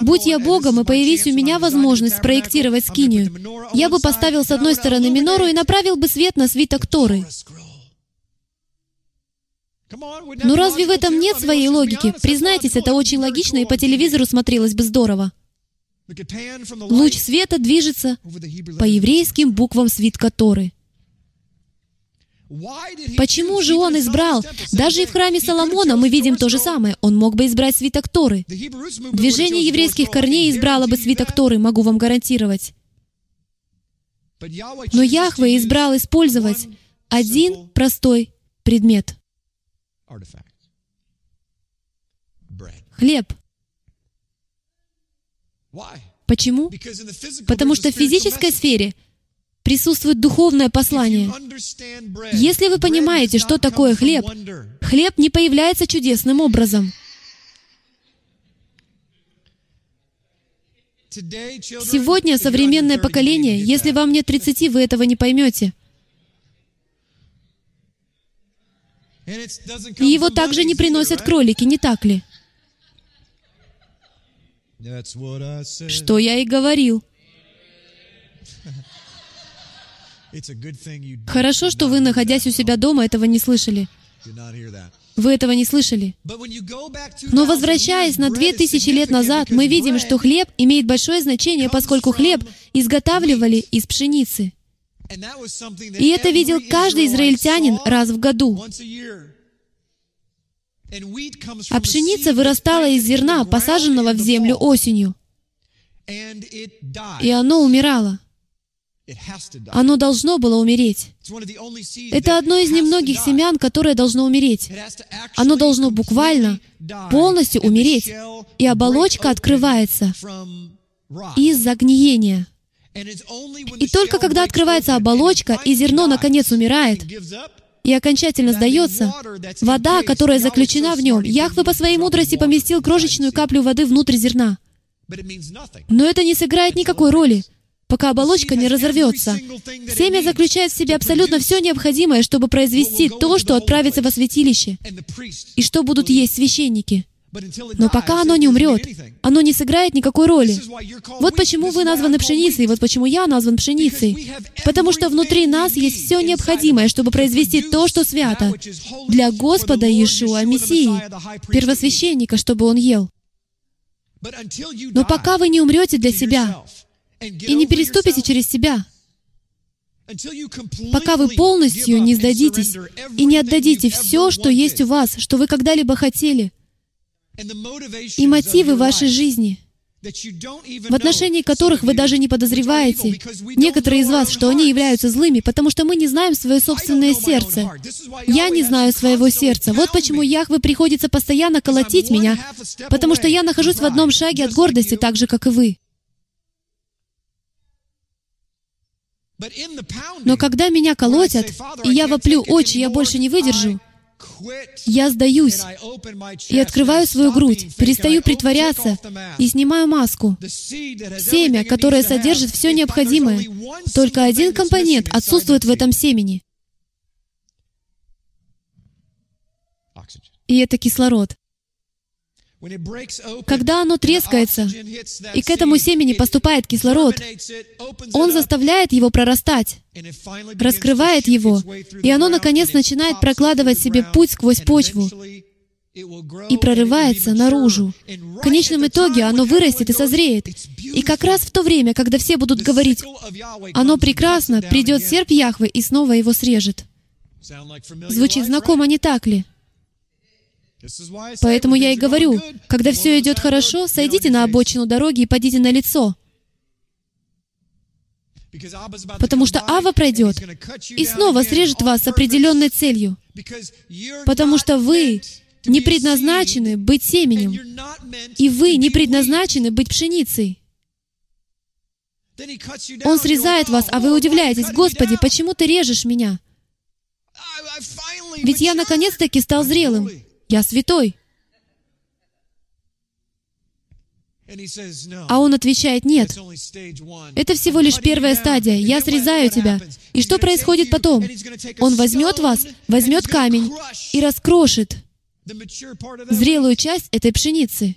Будь я Богом, и появись у меня возможность спроектировать скинию, я бы поставил с одной стороны минору и направил бы свет на свиток Торы. Ну разве в этом нет своей логики? Признайтесь, это очень логично, и по телевизору смотрелось бы здорово. Луч света движется по еврейским буквам свитка Торы. Почему же он избрал? Даже и в храме Соломона мы видим то же самое. Он мог бы избрать свиток Торы. Движение еврейских корней избрало бы свиток Торы, могу вам гарантировать. Но Яхве избрал использовать один простой предмет. Хлеб. Почему? Потому что в физической сфере присутствует духовное послание. Если вы понимаете, что такое хлеб, хлеб не появляется чудесным образом. Сегодня современное поколение, если вам нет 30, вы этого не поймете. И его также не приносят кролики, не так ли? Что я и говорил. Хорошо, что вы, находясь у себя дома, этого не слышали. Вы этого не слышали. Но возвращаясь на две тысячи лет назад, мы видим, что хлеб имеет большое значение, поскольку хлеб изготавливали из пшеницы. И это видел каждый израильтянин раз в году. А пшеница вырастала из зерна, посаженного в землю осенью. И оно умирало. Оно должно было умереть. Это одно из немногих семян, которое должно умереть. Оно должно буквально полностью умереть, и оболочка открывается из-за гниения. И только когда открывается оболочка, и зерно наконец умирает, и окончательно сдается, вода, которая заключена в нем, Яхве по своей мудрости поместил крошечную каплю воды внутрь зерна. Но это не сыграет никакой роли, пока оболочка не разорвется. Семя заключает в себе абсолютно все необходимое, чтобы произвести то, что отправится во святилище, и что будут есть священники. Но пока оно не умрет, оно не сыграет никакой роли. Вот почему вы названы пшеницей, вот почему я назван пшеницей. Потому что внутри нас есть все необходимое, чтобы произвести то, что свято, для Господа Иешуа Мессии, первосвященника, чтобы Он ел. Но пока вы не умрете для себя и не переступите через себя, пока вы полностью не сдадитесь и не отдадите все, что есть у вас, что вы когда-либо хотели, и мотивы вашей жизни, в отношении которых вы даже не подозреваете, некоторые из вас, что они являются злыми, потому что мы не знаем свое собственное сердце. Я не знаю своего сердца. Вот почему Яхве приходится постоянно колотить меня, потому что я нахожусь в одном шаге от гордости, так же, как и вы. Но когда меня колотят, и я воплю, «Отче, я больше не выдержу», я сдаюсь и открываю свою грудь, перестаю притворяться и снимаю маску. Семя, которое содержит все необходимое. Только один компонент отсутствует в этом семени. И это кислород. Когда оно трескается, и к этому семени поступает кислород, он заставляет его прорастать, раскрывает его, и оно, наконец, начинает прокладывать себе путь сквозь почву и прорывается наружу. В конечном итоге оно вырастет и созреет. И как раз в то время, когда все будут говорить, «Оно прекрасно», придет серп Яхвы и снова его срежет. Звучит знакомо, не так ли? Поэтому я и говорю, когда все идет хорошо, сойдите на обочину дороги и пойдите на лицо. Потому что Ава пройдет и снова срежет вас с определенной целью. Потому что вы не предназначены быть семенем, и вы не предназначены быть пшеницей. Он срезает вас, а вы удивляетесь, «Господи, почему ты режешь меня?» Ведь я наконец-таки стал зрелым. Я святой. А он отвечает, нет, это всего лишь первая стадия, я срезаю тебя. И что происходит потом? Он возьмет вас, возьмет камень и раскрошит зрелую часть этой пшеницы.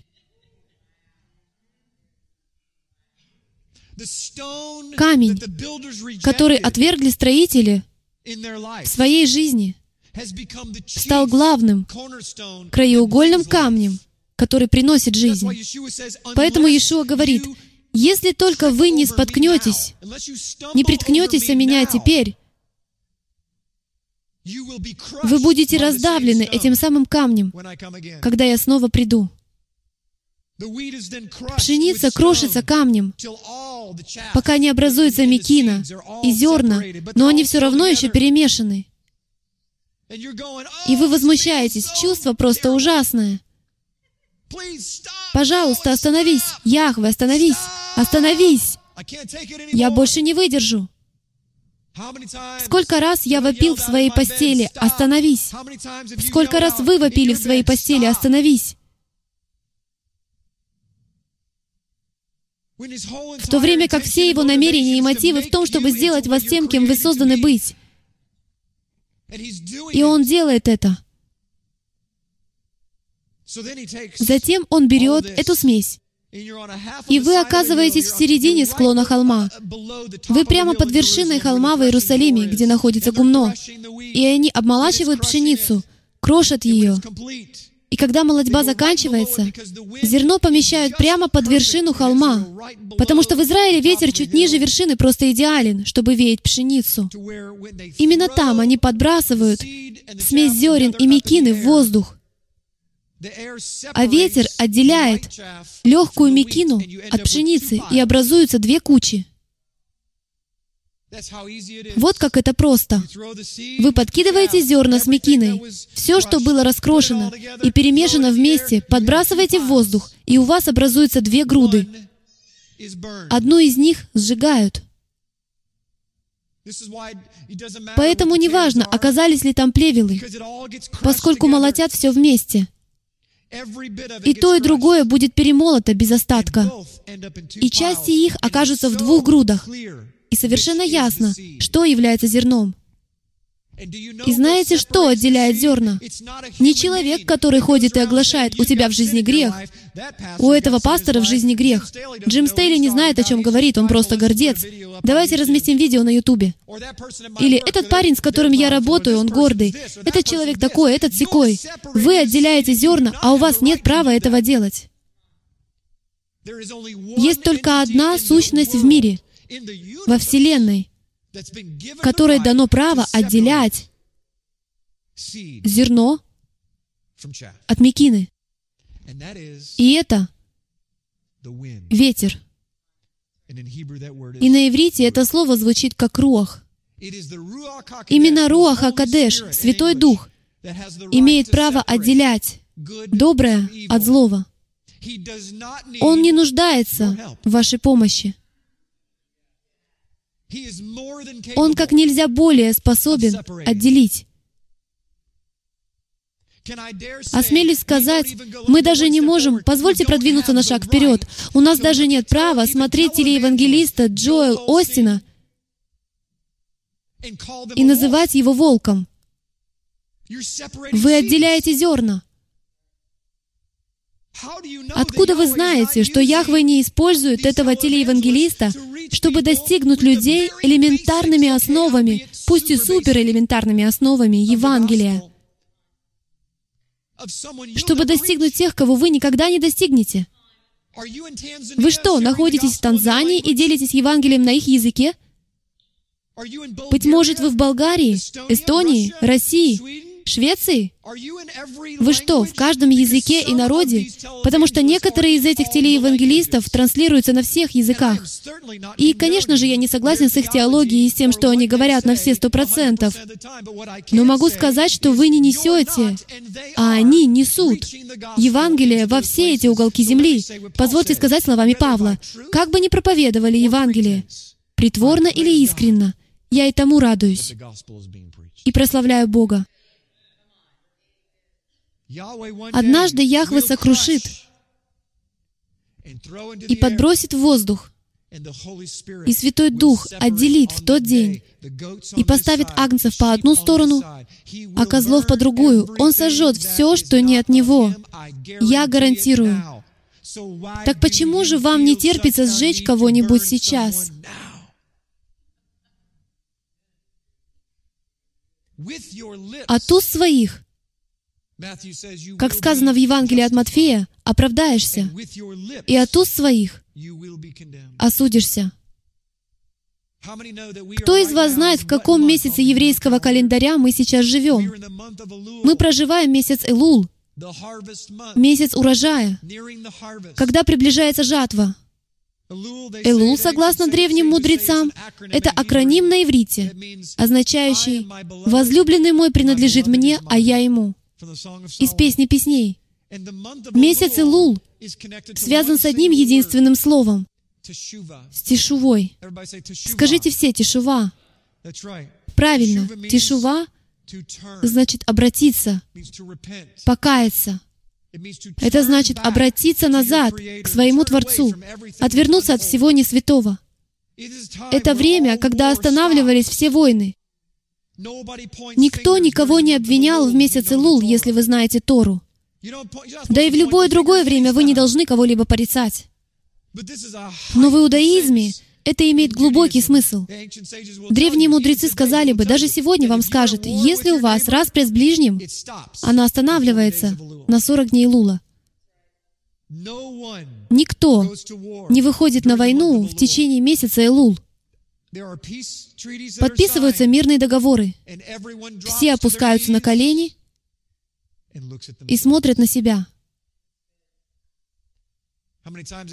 Камень, который отвергли строители в своей жизни, стал главным краеугольным камнем, который приносит жизнь. Поэтому Иешуа говорит, если только вы не споткнетесь, не приткнетесь о меня теперь, вы будете раздавлены этим самым камнем, когда я снова приду. Пшеница крошится камнем, пока не образуется мекина и зерна, но они все равно еще перемешаны. И вы возмущаетесь. Чувство просто ужасное. Пожалуйста, остановись. Яхве, остановись. Остановись. Я больше не выдержу. Сколько раз я вопил в своей постели «Остановись!» Сколько раз вы вопили в своей постели «Остановись!» В то время как все его намерения и мотивы в том, чтобы сделать вас тем, кем вы созданы быть. И он делает это. Затем он берет эту смесь, и вы оказываетесь в середине склона холма. Вы прямо под вершиной холма в Иерусалиме, где находится гумно. И они обмолачивают пшеницу, крошат ее. И когда молодьба заканчивается, зерно помещают прямо под вершину холма, потому что в Израиле ветер чуть ниже вершины просто идеален, чтобы веять пшеницу. Именно там они подбрасывают смесь зерен и мекины в воздух. А ветер отделяет легкую мекину от пшеницы, и образуются две кучи. Вот как это просто. Вы подкидываете зерна с мекиной, все, что было раскрошено и перемешано вместе, подбрасываете в воздух, и у вас образуются две груды. Одну из них сжигают. Поэтому неважно, оказались ли там плевелы, поскольку молотят все вместе. И то, и другое будет перемолото без остатка. И части их окажутся в двух грудах. И совершенно ясно, что является зерном. И знаете, что отделяет зерна? Не человек, который ходит и оглашает «У тебя в жизни грех». У этого пастора в жизни грех. Джим Стейли не знает, о чем говорит, он просто гордец. Давайте разместим видео на Ютубе. Или «Этот парень, с которым я работаю, он гордый. Этот человек такой, этот секой». Вы отделяете зерна, а у вас нет права этого делать. Есть только одна сущность в мире — во Вселенной, которой дано право отделять зерно от мекины. И это ветер. И на иврите это слово звучит как руах. Именно руах Акадеш, Святой Дух, имеет право отделять доброе от злого. Он не нуждается в вашей помощи. Он как нельзя более способен отделить. Осмелюсь сказать, мы даже не можем, позвольте продвинуться на шаг вперед, у нас даже нет права смотреть телеевангелиста Джоэл Остина и называть его волком. Вы отделяете зерна. Откуда вы знаете, что Яхве не использует этого телеевангелиста, чтобы достигнуть людей элементарными основами, пусть и суперэлементарными основами Евангелия? Чтобы достигнуть тех, кого вы никогда не достигнете? Вы что, находитесь в Танзании и делитесь Евангелием на их языке? Быть может, вы в Болгарии, Эстонии, России, Швеции? Вы что, в каждом языке и народе? Потому что некоторые из этих телеевангелистов транслируются на всех языках. И, конечно же, я не согласен с их теологией и с тем, что они говорят на все сто процентов. Но могу сказать, что вы не несете, а они несут Евангелие во все эти уголки земли. Позвольте сказать словами Павла. Как бы ни проповедовали Евангелие, притворно или искренно, я и тому радуюсь и прославляю Бога. Однажды Яхве сокрушит и подбросит в воздух, и Святой Дух отделит в тот день и поставит агнцев по одну сторону, а козлов по другую. Он сожжет все, что не от Него. Я гарантирую. Так почему же вам не терпится сжечь кого-нибудь сейчас? От уст своих как сказано в Евангелии от Матфея, оправдаешься, и от уст своих осудишься. Кто из вас знает, в каком месяце еврейского календаря мы сейчас живем? Мы проживаем месяц Элул, месяц урожая, когда приближается жатва. Элул, согласно древним мудрецам, это акроним на иврите, означающий «возлюбленный мой принадлежит мне, а я ему» из песни песней. Месяц Илул связан с одним единственным словом — с тишувой. Скажите все «тишува». Правильно, тишува значит обратиться, покаяться. Это значит обратиться назад к своему Творцу, отвернуться от всего несвятого. Это время, когда останавливались все войны, Никто никого не обвинял в месяце Лул, если вы знаете Тору. Да и в любое другое время вы не должны кого-либо порицать. Но в иудаизме это имеет глубокий смысл. Древние мудрецы сказали бы, даже сегодня вам скажут, если у вас распря с ближним, она останавливается на 40 дней Лула. Никто не выходит на войну в течение месяца Элул. Подписываются мирные договоры. Все опускаются на колени и смотрят на себя.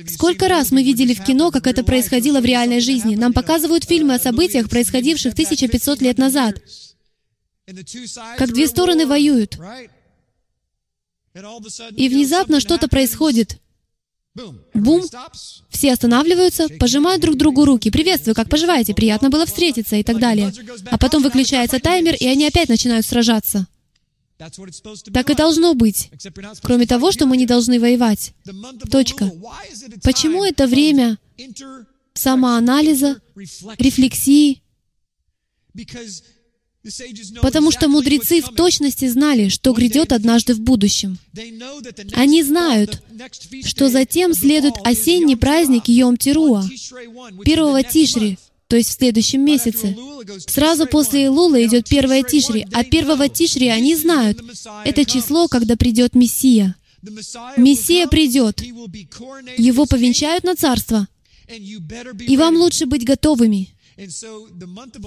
Сколько раз мы видели в кино, как это происходило в реальной жизни? Нам показывают фильмы о событиях, происходивших 1500 лет назад. Как две стороны воюют. И внезапно что-то происходит. Бум! Все останавливаются, пожимают друг другу руки. «Приветствую, как поживаете? Приятно было встретиться» и так далее. А потом выключается таймер, и они опять начинают сражаться. Так и должно быть. Кроме того, что мы не должны воевать. Точка. Почему это время самоанализа, рефлексии? Потому что мудрецы в точности знали, что грядет однажды в будущем. Они знают, что затем следует осенний праздник Йом-Тируа, первого Тишри, то есть в следующем месяце. Сразу после Илула идет первое Тишри, а первого Тишри они знают. Это число, когда придет Мессия. Мессия придет. Его повенчают на царство. И вам лучше быть готовыми.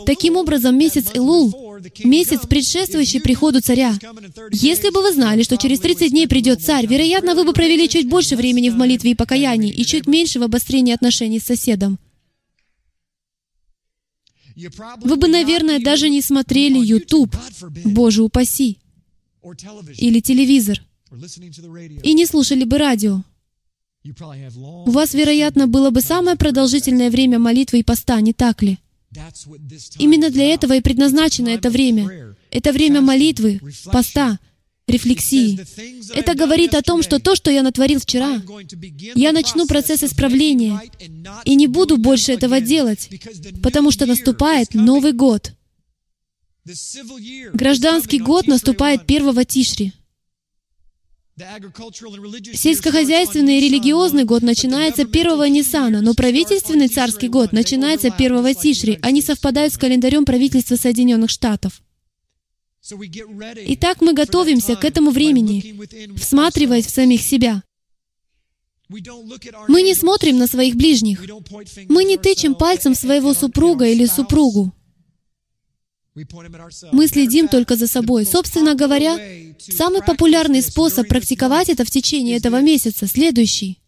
Таким образом, месяц Элул, месяц, предшествующий приходу царя. Если бы вы знали, что через 30 дней придет царь, вероятно, вы бы провели чуть больше времени в молитве и покаянии и чуть меньше в обострении отношений с соседом. Вы бы, наверное, даже не смотрели YouTube, Боже упаси, или телевизор, и не слушали бы радио. У вас, вероятно, было бы самое продолжительное время молитвы и поста, не так ли? Именно для этого и предназначено это время. Это время молитвы, поста, рефлексии. Это говорит о том, что то, что я натворил вчера, я начну процесс исправления и не буду больше этого делать, потому что наступает Новый год. Гражданский год наступает 1 Тишри. Сельскохозяйственный и религиозный год начинается 1 Ниссана, но правительственный царский год начинается 1 Тишри. Они совпадают с календарем правительства Соединенных Штатов. Итак, мы готовимся к этому времени, всматриваясь в самих себя. Мы не смотрим на своих ближних. Мы не тычем пальцем своего супруга или супругу. Мы следим только за собой. Собственно говоря, самый популярный способ практиковать это в течение этого месяца следующий.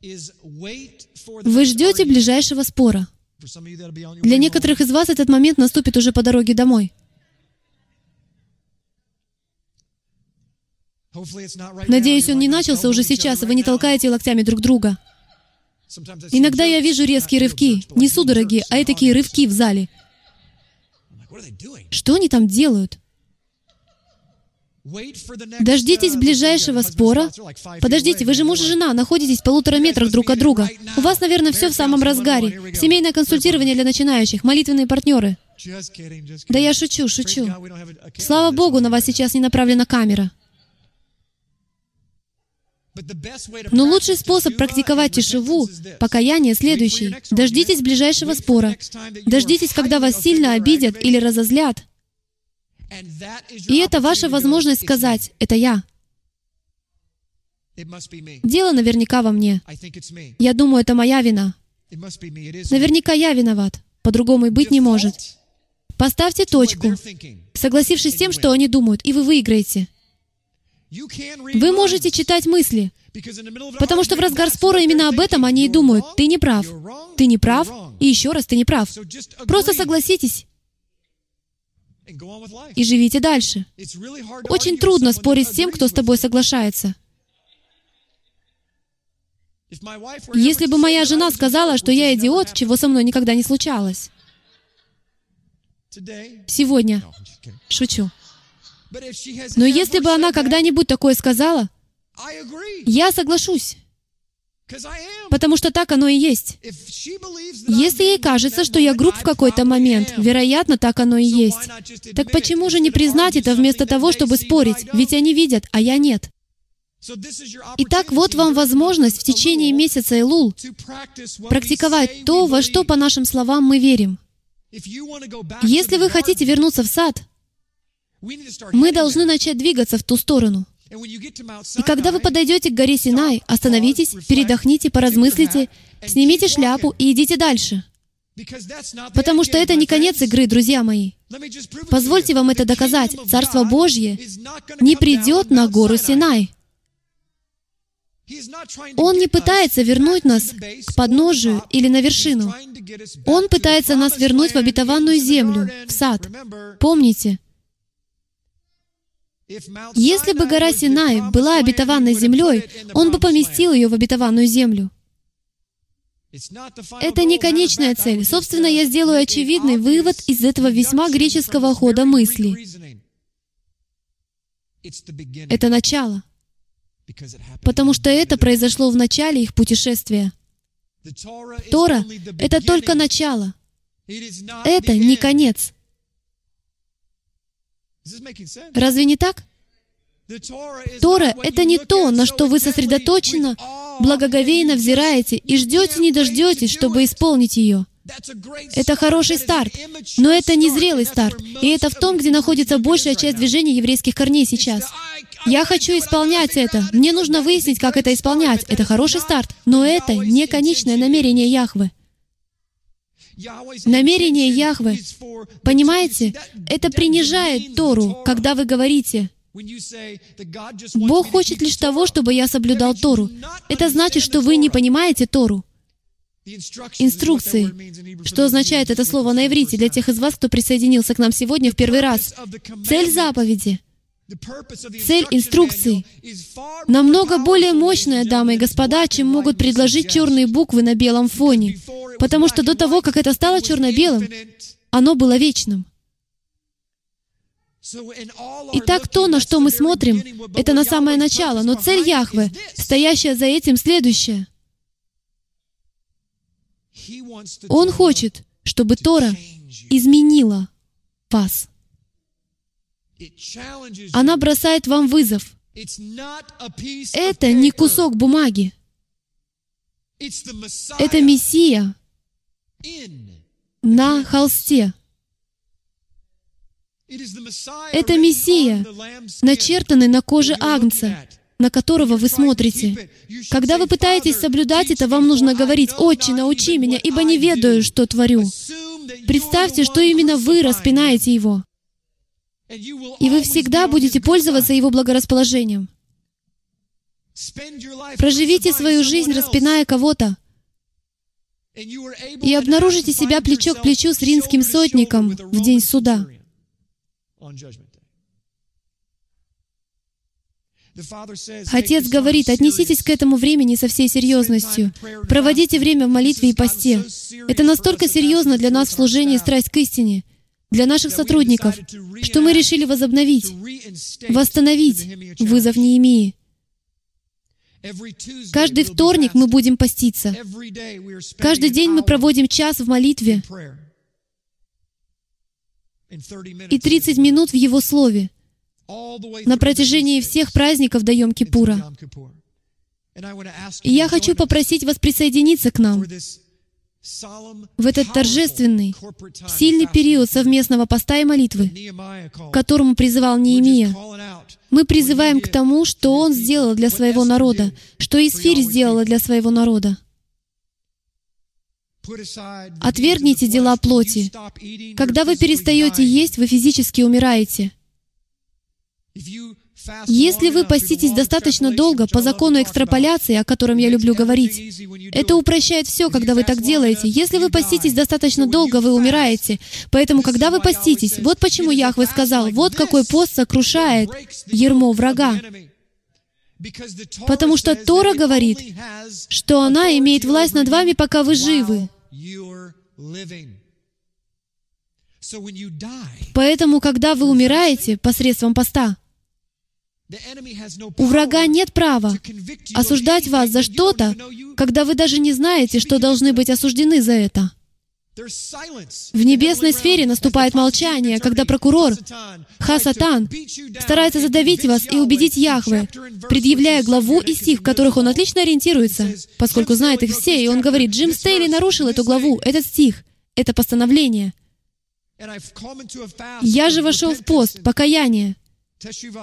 Вы ждете ближайшего спора. Для некоторых из вас этот момент наступит уже по дороге домой. Надеюсь, он не начался уже сейчас, и вы не толкаете локтями друг друга. Иногда я вижу резкие рывки, не судороги, а и такие рывки в зале. Что они там делают? Дождитесь ближайшего спора. Подождите, вы же муж и жена, находитесь в полутора метрах друг от друга. У вас, наверное, все в самом разгаре. Семейное консультирование для начинающих, молитвенные партнеры. Да я шучу, шучу. Слава Богу, на вас сейчас не направлена камера. Но лучший способ практиковать тишеву, покаяние, следующий. Дождитесь ближайшего спора. Дождитесь, когда вас сильно обидят или разозлят. И это ваша возможность сказать, «Это я». Дело наверняка во мне. Я думаю, это моя вина. Наверняка я виноват. По-другому и быть не может. Поставьте точку, согласившись с тем, что они думают, и вы выиграете. Вы можете читать мысли, потому что в разгар спора именно об этом они и думают. Ты не прав. Ты не прав, и еще раз ты не прав. Просто согласитесь и живите дальше. Очень трудно спорить с тем, кто с тобой соглашается. Если бы моя жена сказала, что я идиот, чего со мной никогда не случалось. Сегодня. Шучу. Но если бы она когда-нибудь такое сказала, я соглашусь. Потому что так оно и есть. Если ей кажется, что я груб в какой-то момент, вероятно, так оно и есть. Так почему же не признать это вместо того, чтобы спорить? Ведь они видят, а я нет. Итак, вот вам возможность в течение месяца Илул практиковать то, во что, по нашим словам, мы верим. Если вы хотите вернуться в сад, мы должны начать двигаться в ту сторону. И когда вы подойдете к горе Синай, остановитесь, передохните, поразмыслите, снимите шляпу и идите дальше. Потому что это не конец игры, друзья мои. Позвольте вам это доказать. Царство Божье не придет на гору Синай. Он не пытается вернуть нас к подножию или на вершину. Он пытается нас вернуть в обетованную землю, в сад. Помните, если бы гора Синай была обетованной землей, Он бы поместил ее в обетованную землю. Это не конечная цель. Собственно, я сделаю очевидный вывод из этого весьма греческого хода мысли. Это начало. Потому что это произошло в начале их путешествия. Тора — это только начало. Это не конец. Разве не так? Тора — это не то, на что вы сосредоточенно, благоговейно взираете и ждете, не дождетесь, чтобы исполнить ее. Это хороший старт, но это не зрелый старт. И это в том, где находится большая часть движения еврейских корней сейчас. Я хочу исполнять это. Мне нужно выяснить, как это исполнять. Это хороший старт, но это не конечное намерение Яхвы. Намерение Яхвы, понимаете, это принижает Тору, когда вы говорите, Бог хочет лишь того, чтобы я соблюдал Тору. Это значит, что вы не понимаете Тору. Инструкции. Что означает это слово на иврите для тех из вас, кто присоединился к нам сегодня в первый раз? Цель заповеди. Цель инструкции намного более мощная, дамы и господа, чем могут предложить черные буквы на белом фоне. Потому что до того, как это стало черно-белым, оно было вечным. Итак, то, на что мы смотрим, это на самое начало, но цель Яхве, стоящая за этим, следующая. Он хочет, чтобы Тора изменила вас. Она бросает вам вызов. Это не кусок бумаги. Это Мессия на холсте. Это Мессия, начертанный на коже Агнца, на которого вы смотрите. Когда вы пытаетесь соблюдать это, вам нужно говорить, «Отче, научи меня, ибо не ведаю, что творю». Представьте, что именно вы распинаете его. И вы всегда будете пользоваться его благорасположением. Проживите свою жизнь, распиная кого-то, и обнаружите себя плечо к плечу с римским сотником в день суда. Отец говорит, отнеситесь к этому времени со всей серьезностью. Проводите время в молитве и посте. Это настолько серьезно для нас в служении «Страсть к истине», для наших сотрудников, что мы решили возобновить, восстановить вызов Неемии. Каждый вторник мы будем поститься. Каждый день мы проводим час в молитве. и 30 минут в Его Слове. На протяжении всех праздников до Йом-Кипура. И я хочу попросить вас присоединиться к нам в этот торжественный, сильный период совместного поста и молитвы, к которому призывал Неемия. Мы призываем к тому, что он сделал для своего народа, что Исфирь сделала для своего народа. Отвергните дела плоти. Когда вы перестаете есть, вы физически умираете. Если вы поститесь достаточно долго по закону экстраполяции, о котором я люблю говорить, это упрощает все, когда вы так делаете. Если вы поститесь достаточно долго, вы умираете. Поэтому, когда вы поститесь, вот почему Яхве сказал, вот какой пост сокрушает ермо врага. Потому что Тора говорит, что она имеет власть над вами, пока вы живы. Поэтому, когда вы умираете посредством поста, у врага нет права осуждать вас за что-то, когда вы даже не знаете, что должны быть осуждены за это. В небесной сфере наступает молчание, когда прокурор Хасатан старается задавить вас и убедить Яхве, предъявляя главу и стих, в которых он отлично ориентируется, поскольку знает их все, и он говорит, Джим Стейли нарушил эту главу, этот стих, это постановление. Я же вошел в пост, покаяние,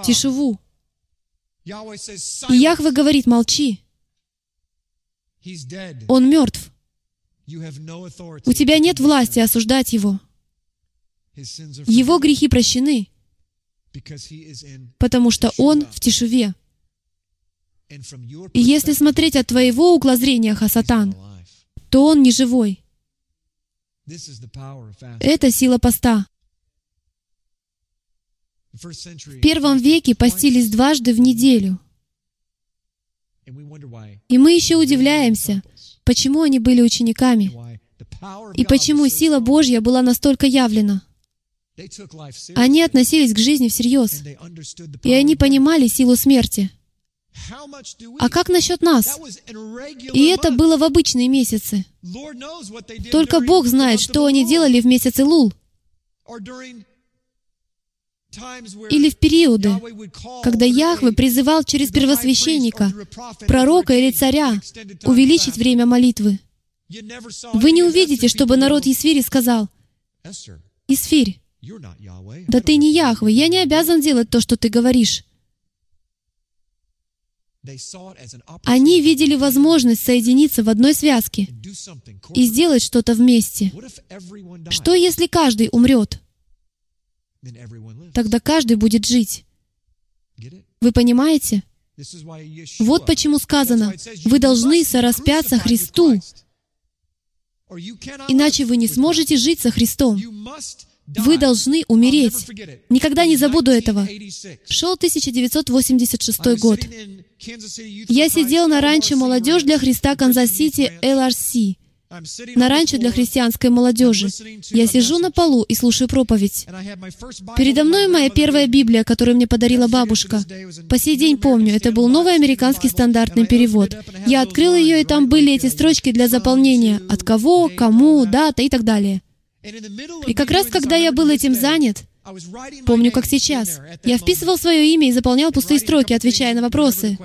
тишеву. И Яхве говорит, молчи. Он мертв. У тебя нет власти осуждать его. Его грехи прощены, потому что он в тишеве. И если смотреть от твоего угла зрения, Хасатан, то он не живой. Это сила поста. В первом веке постились дважды в неделю. И мы еще удивляемся, почему они были учениками, и почему сила Божья была настолько явлена. Они относились к жизни всерьез, и они понимали силу смерти. А как насчет нас? И это было в обычные месяцы. Только Бог знает, что они делали в месяце Лул или в периоды, когда Яхве призывал через первосвященника, пророка или царя увеличить время молитвы. Вы не увидите, чтобы народ Исфири сказал, «Исфирь, да ты не Яхве, я не обязан делать то, что ты говоришь». Они видели возможность соединиться в одной связке и сделать что-то вместе. Что, если каждый умрет? Тогда каждый будет жить. Вы понимаете? Вот почему сказано, вы должны сораспяться Христу, иначе вы не сможете жить со Христом. Вы должны умереть. Никогда не забуду этого. Шел 1986 год. Я сидел на ранчо «Молодежь для Христа Канзас-Сити» LRC. На ранчо для христианской молодежи. Я сижу на полу и слушаю проповедь. Передо мной моя первая Библия, которую мне подарила бабушка. По сей день помню, это был новый американский стандартный перевод. Я открыл ее, и там были эти строчки для заполнения. От кого, кому, дата и так далее. И как раз когда я был этим занят, помню как сейчас, я вписывал свое имя и заполнял пустые строки, отвечая на вопросы.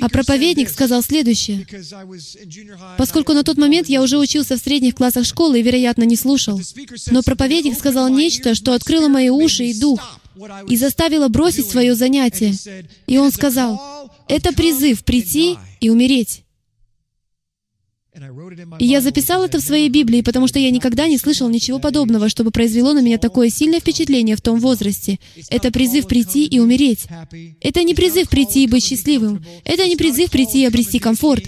А проповедник сказал следующее. Поскольку на тот момент я уже учился в средних классах школы и, вероятно, не слушал. Но проповедник сказал нечто, что открыло мои уши и дух, и заставило бросить свое занятие. И он сказал, это призыв прийти и умереть. И я записал это в своей Библии, потому что я никогда не слышал ничего подобного, чтобы произвело на меня такое сильное впечатление в том возрасте. Это призыв прийти и умереть. Это не призыв прийти и быть счастливым. Это не призыв прийти и обрести комфорт.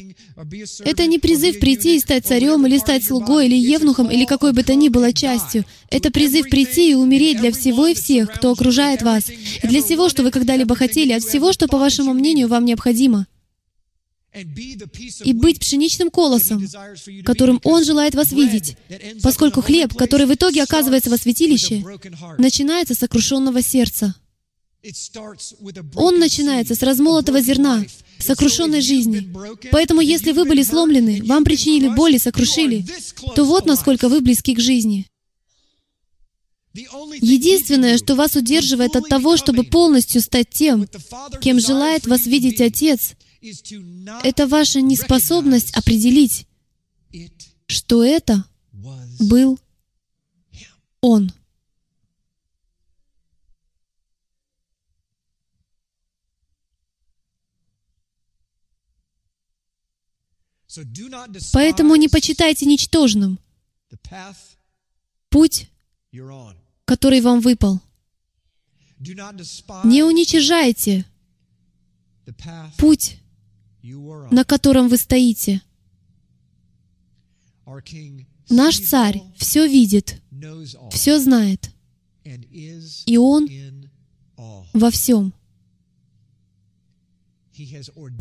Это не призыв прийти и стать царем, или стать слугой, или евнухом, или какой бы то ни было частью. Это призыв прийти и умереть для всего и всех, кто окружает вас, и для всего, что вы когда-либо хотели, от всего, что, по вашему мнению, вам необходимо и быть пшеничным колосом, которым Он желает вас видеть, поскольку хлеб, который в итоге оказывается во святилище, начинается с сокрушенного сердца. Он начинается с размолотого зерна, сокрушенной жизни. Поэтому, если вы были сломлены, вам причинили боль и сокрушили, то вот насколько вы близки к жизни. Единственное, что вас удерживает от того, чтобы полностью стать тем, кем желает вас видеть Отец, это ваша неспособность определить, что это был Он. Поэтому не почитайте ничтожным путь, который вам выпал. Не уничижайте путь, на котором вы стоите. Наш царь все видит, все знает, и он во всем.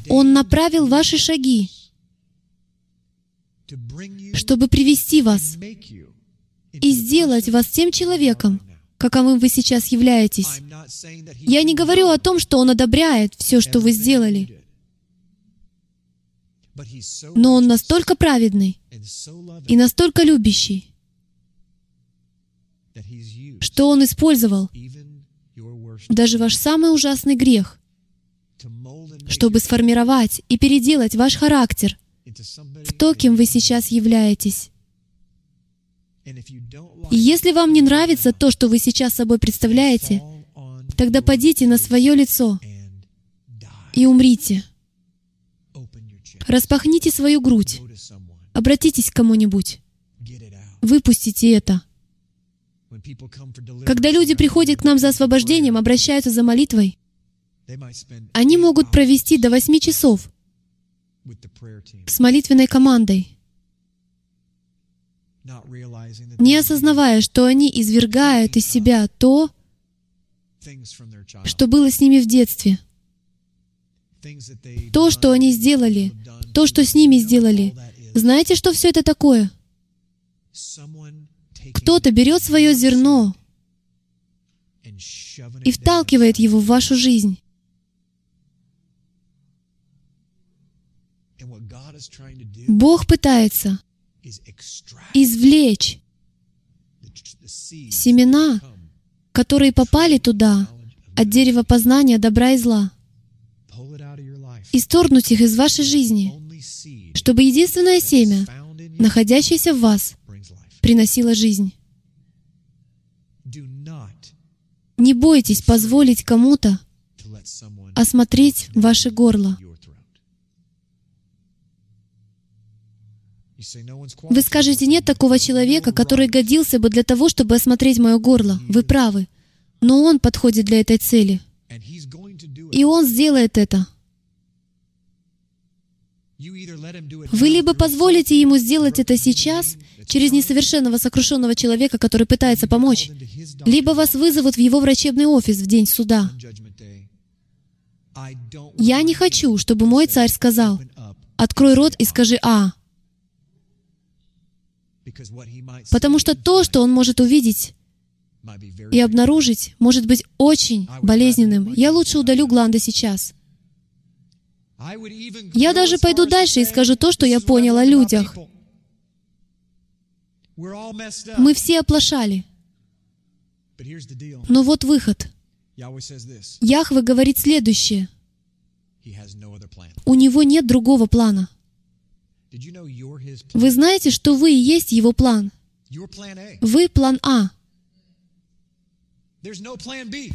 Он направил ваши шаги, чтобы привести вас и сделать вас тем человеком, каковым вы сейчас являетесь. Я не говорю о том, что Он одобряет все, что вы сделали. Но Он настолько праведный и настолько любящий, что Он использовал даже ваш самый ужасный грех, чтобы сформировать и переделать ваш характер в то, кем вы сейчас являетесь. И если вам не нравится то, что вы сейчас собой представляете, тогда подите на свое лицо и умрите. Распахните свою грудь. Обратитесь к кому-нибудь. Выпустите это. Когда люди приходят к нам за освобождением, обращаются за молитвой, они могут провести до восьми часов с молитвенной командой, не осознавая, что они извергают из себя то, что было с ними в детстве, то, что они сделали, то, что с ними сделали. Знаете, что все это такое? Кто-то берет свое зерно и вталкивает его в вашу жизнь. Бог пытается извлечь семена, которые попали туда от дерева познания добра и зла, исторгнуть их из вашей жизни, чтобы единственное семя, находящееся в вас, приносило жизнь. Не бойтесь позволить кому-то осмотреть ваше горло. Вы скажете, нет такого человека, который годился бы для того, чтобы осмотреть мое горло. Вы правы. Но он подходит для этой цели. И он сделает это. Вы либо позволите ему сделать это сейчас, через несовершенного сокрушенного человека, который пытается помочь, либо вас вызовут в его врачебный офис в день суда. Я не хочу, чтобы мой царь сказал, «Открой рот и скажи «А». Потому что то, что он может увидеть и обнаружить, может быть очень болезненным. Я лучше удалю гланды сейчас. Я даже пойду дальше и скажу то, что я понял о людях. Мы все оплошали. Но вот выход. Яхве говорит следующее. У него нет другого плана. Вы знаете, что вы и есть его план. Вы план А.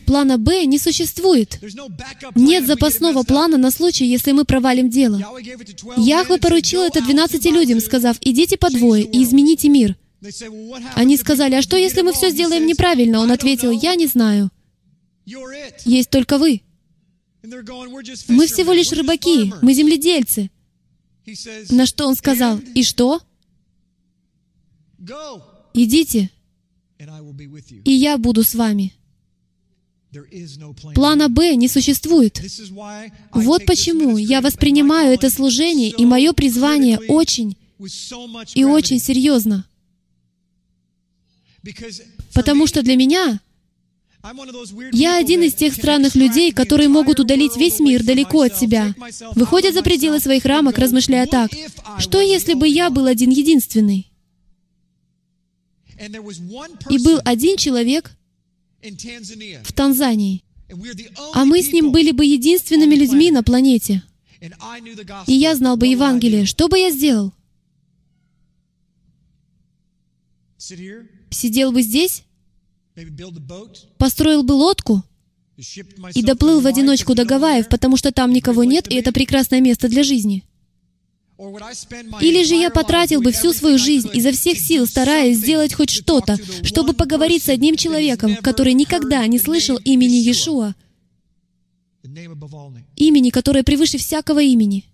Плана Б не существует. Нет запасного плана на случай, если мы провалим дело. Яхве поручил это 12 людям, сказав, «Идите по двое и измените мир». Они сказали, «А что, если мы все сделаем неправильно?» Он ответил, «Я не знаю. Есть только вы. Мы всего лишь рыбаки, мы земледельцы». На что он сказал, «И что?» «Идите, и я буду с вами». Плана Б не существует. Вот почему я воспринимаю это служение и мое призвание очень и очень серьезно. Потому что для меня я один из тех странных людей, которые могут удалить весь мир далеко от себя, выходят за пределы своих рамок, размышляя так, что если бы я был один единственный? И был один человек в Танзании, а мы с ним были бы единственными людьми на планете. И я знал бы Евангелие. Что бы я сделал? Сидел бы здесь, построил бы лодку и доплыл в одиночку до Гавайев, потому что там никого нет, и это прекрасное место для жизни. Или же я потратил бы всю свою жизнь изо всех сил, стараясь сделать хоть что-то, чтобы поговорить с одним человеком, который никогда не слышал имени Иешуа, имени, которое превыше всякого имени.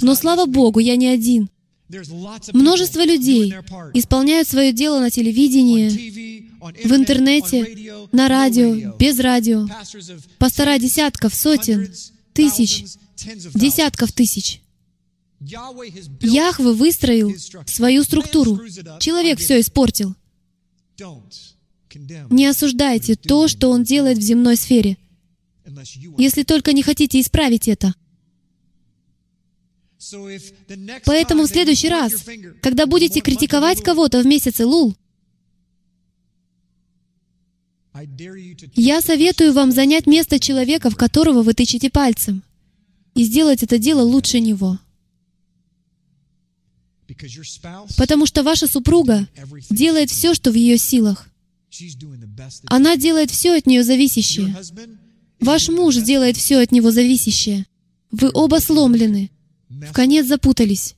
Но слава Богу, я не один. Множество людей исполняют свое дело на телевидении, в интернете, на радио, без радио. Пастора десятков, сотен, тысяч, десятков тысяч. Яхве выстроил свою структуру. Человек все испортил. Не осуждайте то, что он делает в земной сфере, если только не хотите исправить это. Поэтому в следующий раз, когда будете критиковать кого-то в месяце Лул, я советую вам занять место человека, в которого вы тычете пальцем, и сделать это дело лучше него. Потому что ваша супруга делает все, что в ее силах. Она делает все от нее зависящее. Ваш муж делает все от него зависящее. Вы оба сломлены в конец запутались.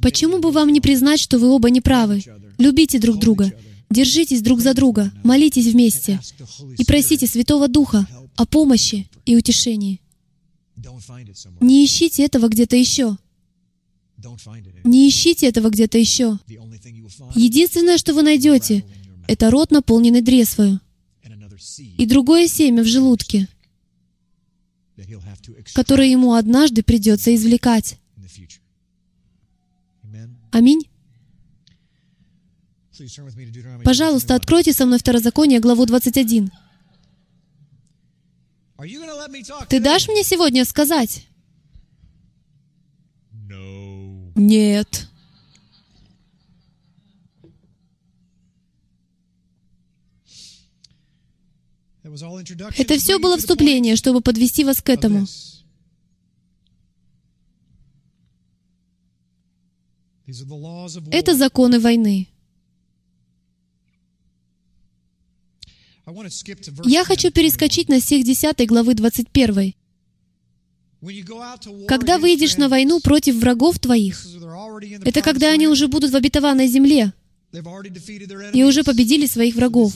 Почему бы вам не признать, что вы оба неправы? Любите друг друга, держитесь друг за друга, молитесь вместе и просите Святого Духа о помощи и утешении. Не ищите этого где-то еще. Не ищите этого где-то еще. Единственное, что вы найдете, это рот, наполненный дресвою, и другое семя в желудке — которые ему однажды придется извлекать. Аминь. Пожалуйста, откройте со мной Второзаконие, главу 21. Ты дашь мне сегодня сказать? Нет. Это все было вступление, чтобы подвести вас к этому. Это законы войны. Я хочу перескочить на стих 10 главы 21. Когда выйдешь на войну против врагов твоих, это когда они уже будут в обетованной земле и уже победили своих врагов.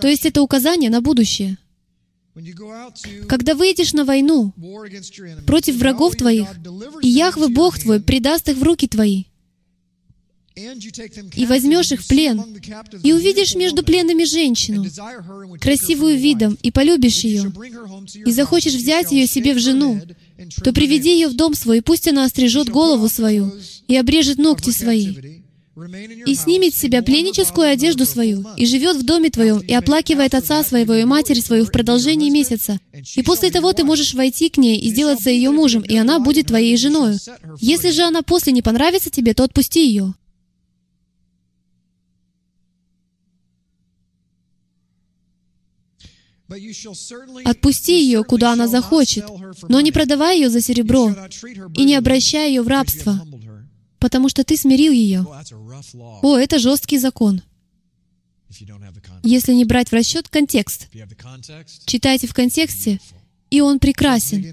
То есть это указание на будущее. Когда выйдешь на войну против врагов твоих, и Яхве Бог твой предаст их в руки твои, и возьмешь их в плен, и увидишь между пленными женщину, красивую видом, и полюбишь ее, и захочешь взять ее себе в жену, то приведи ее в дом свой, и пусть она острижет голову свою и обрежет ногти свои, и снимет с себя пленническую одежду свою, и живет в доме твоем, и оплакивает отца своего и матерь свою в продолжении месяца. И после того ты можешь войти к ней и сделаться ее мужем, и она будет твоей женой. Если же она после не понравится тебе, то отпусти ее. Отпусти ее, куда она захочет, но не продавай ее за серебро и не обращай ее в рабство, потому что ты смирил ее. О, это жесткий закон. Если не брать в расчет контекст. Читайте в контексте, и он прекрасен.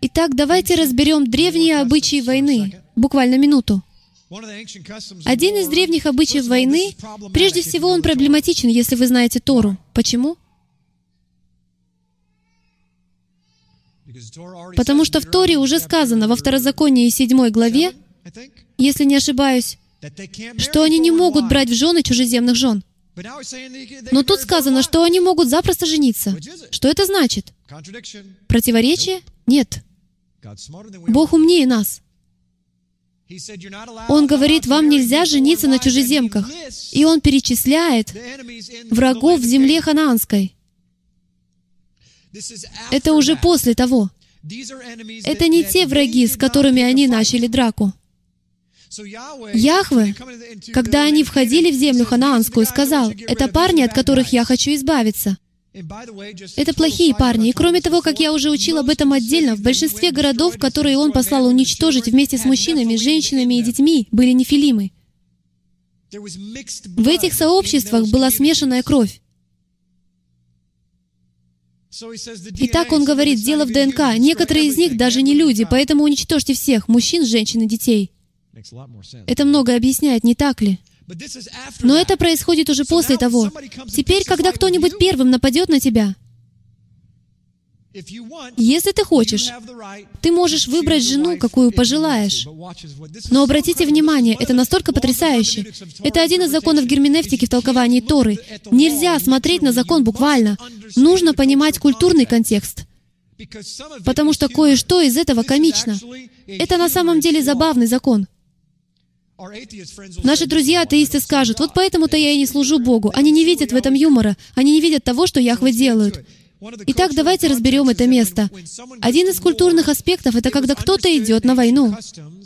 Итак, давайте разберем древние обычаи войны. Буквально минуту. Один из древних обычаев войны, прежде всего, он проблематичен, если вы знаете Тору. Почему? Потому что в Торе уже сказано во Второзаконии 7 главе, если не ошибаюсь, что они не могут брать в жены чужеземных жен. Но тут сказано, что они могут запросто жениться. Что это значит? Противоречие? Нет. Бог умнее нас. Он говорит, вам нельзя жениться на чужеземках. И Он перечисляет врагов в земле ханаанской. Это уже после того. Это не те враги, с которыми они начали драку. Яхве, когда они входили в землю ханаанскую, сказал, «Это парни, от которых я хочу избавиться». Это плохие парни. И кроме того, как я уже учил об этом отдельно, в большинстве городов, которые он послал уничтожить вместе с мужчинами, женщинами и детьми, были нефилимы. В этих сообществах была смешанная кровь. Итак, он говорит, дело в ДНК. Некоторые из них даже не люди, поэтому уничтожьте всех, мужчин, женщин и детей. Это многое объясняет, не так ли? Но это происходит уже после того. Теперь, когда кто-нибудь первым нападет на тебя, если ты хочешь, ты можешь выбрать жену, какую пожелаешь. Но обратите внимание, это настолько потрясающе. Это один из законов герменевтики в толковании Торы. Нельзя смотреть на закон буквально. Нужно понимать культурный контекст. Потому что кое-что из этого комично. Это на самом деле забавный закон. Наши друзья-атеисты скажут, вот поэтому-то я и не служу Богу. Они не видят в этом юмора. Они не видят того, что Яхве делают. Итак, давайте разберем это место. Один из культурных аспектов — это когда кто-то идет на войну.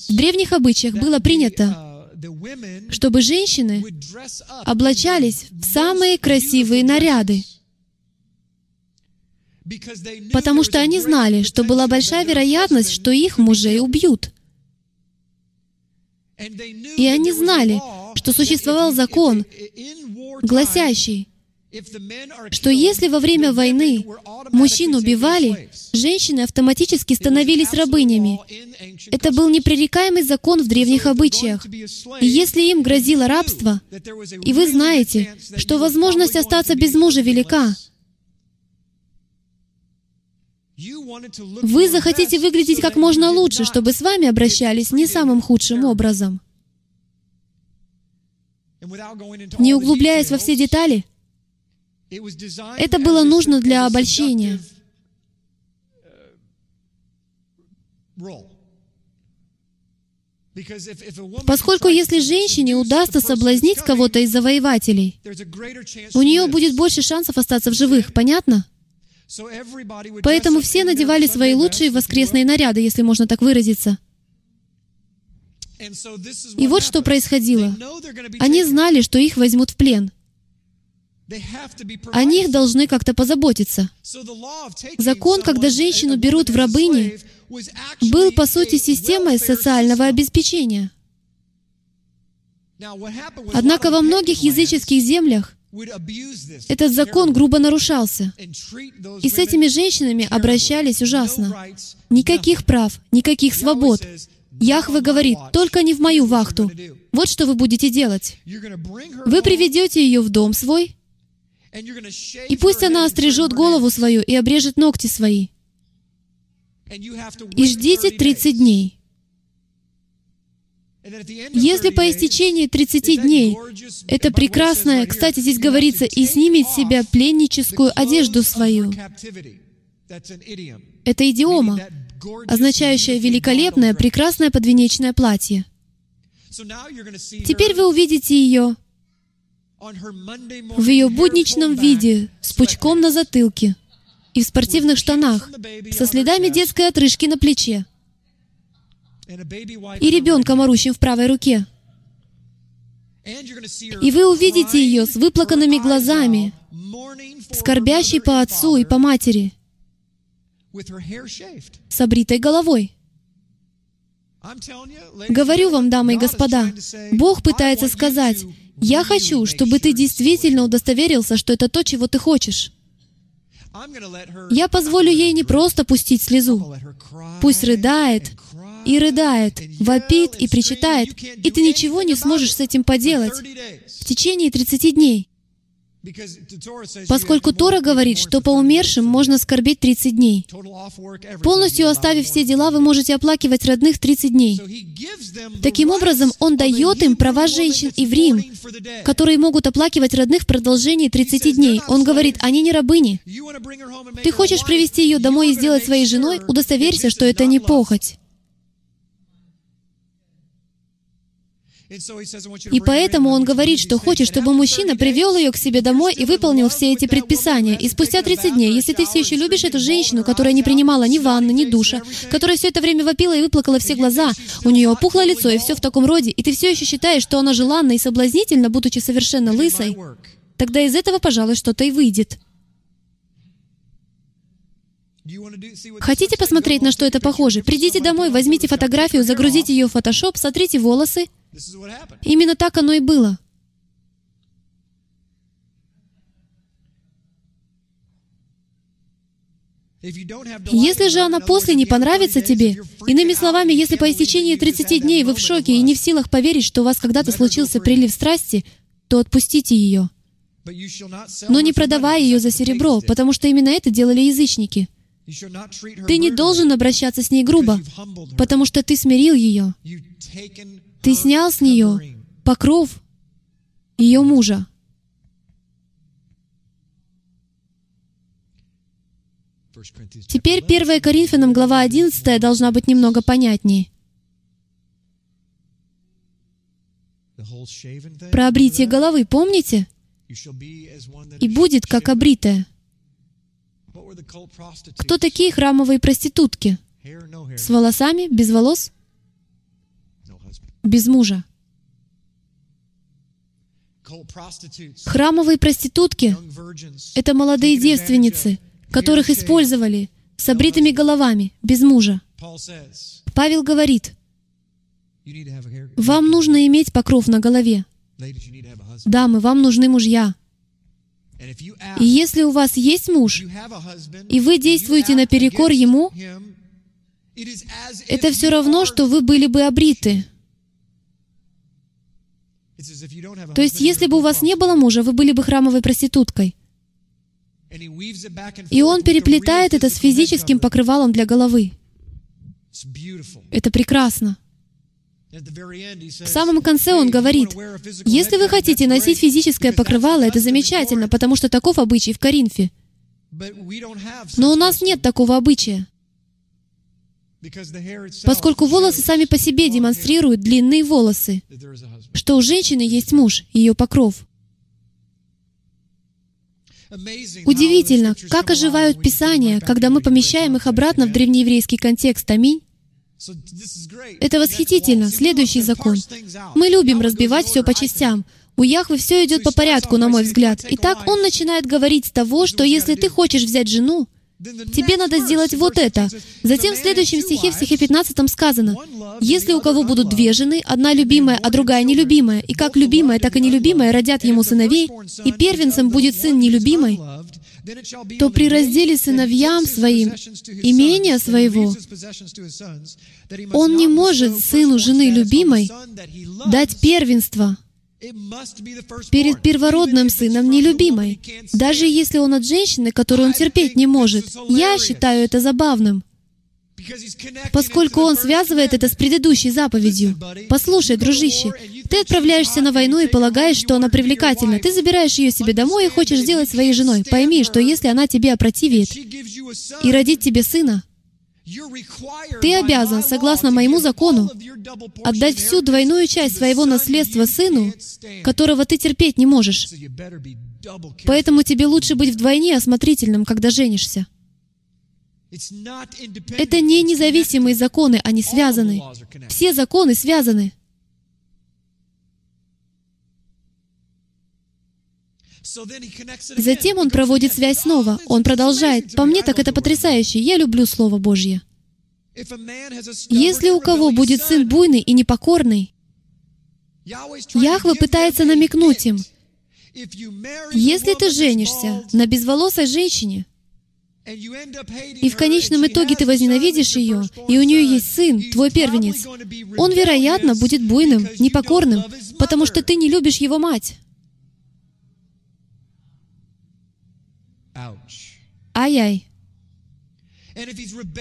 В древних обычаях было принято, чтобы женщины облачались в самые красивые наряды, потому что они знали, что была большая вероятность, что их мужей убьют. И они знали, что существовал закон, гласящий, что если во время войны мужчин убивали, женщины автоматически становились рабынями. Это был непререкаемый закон в древних обычаях. И если им грозило рабство, и вы знаете, что возможность остаться без мужа велика, вы захотите выглядеть как можно лучше, чтобы с вами обращались не самым худшим образом. Не углубляясь во все детали, это было нужно для обольщения. Поскольку если женщине удастся соблазнить кого-то из завоевателей, у нее будет больше шансов остаться в живых, понятно? Поэтому все надевали свои лучшие воскресные наряды, если можно так выразиться. И вот что происходило. Они знали, что их возьмут в плен — о них должны как-то позаботиться. Закон, когда женщину берут в рабыни, был, по сути, системой социального обеспечения. Однако во многих языческих землях этот закон грубо нарушался. И с этими женщинами обращались ужасно. Никаких прав, никаких свобод. Яхве говорит, только не в мою вахту. Вот что вы будете делать. Вы приведете ее в дом свой, и пусть она острижет голову свою и обрежет ногти свои. И ждите 30 дней. Если по истечении 30 дней это прекрасное, кстати, здесь говорится, и снимет с себя пленническую одежду свою. Это идиома. означающее великолепное, прекрасное подвенечное платье. Теперь вы увидите ее в ее будничном виде, с пучком на затылке и в спортивных штанах, со следами детской отрыжки на плече и ребенком, орущим в правой руке. И вы увидите ее с выплаканными глазами, скорбящей по отцу и по матери, с обритой головой. Говорю вам, дамы и господа, Бог пытается сказать, «Я хочу, чтобы ты действительно удостоверился, что это то, чего ты хочешь». Я позволю ей не просто пустить слезу. Пусть рыдает и рыдает, вопит и причитает, и ты ничего не сможешь с этим поделать в течение 30 дней. Поскольку Тора говорит, что по умершим можно скорбеть 30 дней. Полностью оставив все дела, вы можете оплакивать родных 30 дней. Таким образом, Он дает им права женщин и в Рим, которые могут оплакивать родных в продолжении 30 дней. Он говорит, они не рабыни. Ты хочешь привести ее домой и сделать своей женой? Удостоверься, что это не похоть. И поэтому он говорит, что хочет, чтобы мужчина привел ее к себе домой и выполнил все эти предписания. И спустя 30 дней, если ты все еще любишь эту женщину, которая не принимала ни ванны, ни душа, которая все это время вопила и выплакала все глаза, у нее опухло лицо и все в таком роде, и ты все еще считаешь, что она желанна и соблазнительна, будучи совершенно лысой, тогда из этого, пожалуй, что-то и выйдет. Хотите посмотреть, на что это похоже? Придите домой, возьмите фотографию, загрузите ее в Photoshop, сотрите волосы, Именно так оно и было. Если же она после не понравится тебе, иными словами, если по истечении 30 дней вы в шоке и не в силах поверить, что у вас когда-то случился прилив страсти, то отпустите ее. Но не продавай ее за серебро, потому что именно это делали язычники. Ты не должен обращаться с ней грубо, потому что ты смирил ее. Ты снял с нее покров ее мужа. Теперь 1 Коринфянам, глава 11, должна быть немного понятнее. Про обритие головы помните? И будет, как обритая. Кто такие храмовые проститутки? С волосами, без волос? Без мужа. Храмовые проститутки — это молодые девственницы, которых использовали с обритыми головами, без мужа. Павел говорит, вам нужно иметь покров на голове. Дамы, вам нужны мужья. И если у вас есть муж, и вы действуете наперекор ему, это все равно, что вы были бы обриты. То есть, если бы у вас не было мужа, вы были бы храмовой проституткой. И он переплетает это с физическим покрывалом для головы. Это прекрасно. В самом конце он говорит, если вы хотите носить физическое покрывало, это замечательно, потому что таков обычай в Коринфе. Но у нас нет такого обычая. Поскольку волосы сами по себе демонстрируют длинные волосы, что у женщины есть муж, ее покров. Удивительно, как оживают Писания, когда мы помещаем их обратно в древнееврейский контекст. Аминь. Это восхитительно. Следующий закон. Мы любим разбивать все по частям. У Яхвы все идет по порядку, на мой взгляд. Итак, он начинает говорить с того, что если ты хочешь взять жену, Тебе надо сделать вот это. Затем в следующем стихе, в стихе 15 сказано, «Если у кого будут две жены, одна любимая, а другая нелюбимая, и как любимая, так и нелюбимая родят ему сыновей, и первенцем будет сын нелюбимый, то при разделе сыновьям своим имения своего он не может сыну жены любимой дать первенство перед первородным сыном нелюбимой, даже если он от женщины, которую он терпеть не может. Я считаю это забавным, поскольку он связывает это с предыдущей заповедью. Послушай, дружище, ты отправляешься на войну и полагаешь, что она привлекательна. Ты забираешь ее себе домой и хочешь сделать своей женой. Пойми, что если она тебе опротивит и родит тебе сына, Ты обязан, согласно моему закону, отдать всю двойную часть своего наследства сыну, которого ты терпеть не можешь. Поэтому тебе лучше быть вдвойне осмотрительным, когда женишься. Это не независимые законы, они связаны. Все законы связаны. Затем он проводит связь снова. Он продолжает. По мне так это потрясающе. Я люблю Слово Божье. Если у кого будет сын буйный и непокорный, Яхве пытается намекнуть им, если ты женишься на безволосой женщине, и в конечном итоге ты возненавидишь ее, и у нее есть сын, твой первенец, он, вероятно, будет буйным, непокорным, потому что ты не любишь его мать. Ай-яй.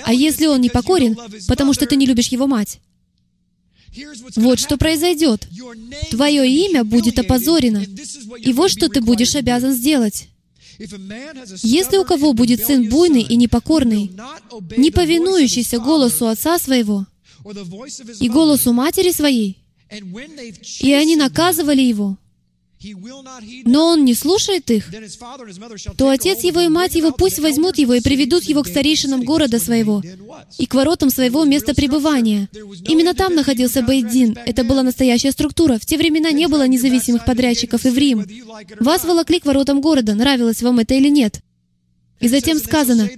А если он непокорен, потому что ты не любишь его мать? Вот что произойдет. Твое имя будет опозорено. И вот что ты будешь обязан сделать. Если у кого будет сын буйный и непокорный, не повинующийся голосу отца своего и голосу матери своей, и они наказывали его, но он не слушает их, то отец его и мать его пусть возьмут его и приведут его к старейшинам города своего и к воротам своего места пребывания. Именно там находился Бейдин. Это была настоящая структура. В те времена не было независимых подрядчиков и в Рим. Вас волокли к воротам города, нравилось вам это или нет. И затем сказано,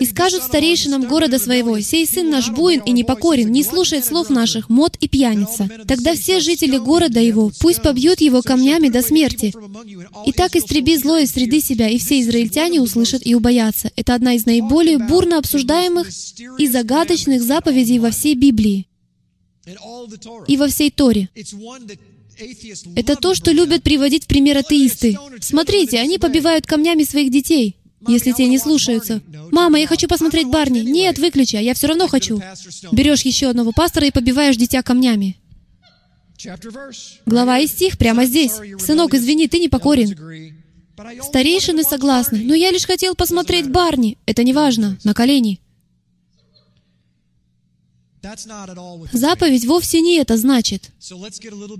«И скажут старейшинам города своего, сей сын наш буин и непокорен, не слушает слов наших, мод и пьяница. Тогда все жители города его пусть побьют его камнями до смерти. И так истреби зло из среды себя, и все израильтяне услышат и убоятся». Это одна из наиболее бурно обсуждаемых и загадочных заповедей во всей Библии и во всей Торе. Это то, что любят приводить в пример атеисты. Смотрите, они побивают камнями своих детей если те не слушаются. «Мама, я хочу посмотреть Барни». «Нет, выключи, а я все равно хочу». Берешь еще одного пастора и побиваешь дитя камнями. Глава и стих прямо здесь. «Сынок, извини, ты не покорен». Старейшины согласны, но я лишь хотел посмотреть Барни. Это не важно. На колени. Заповедь вовсе не это значит.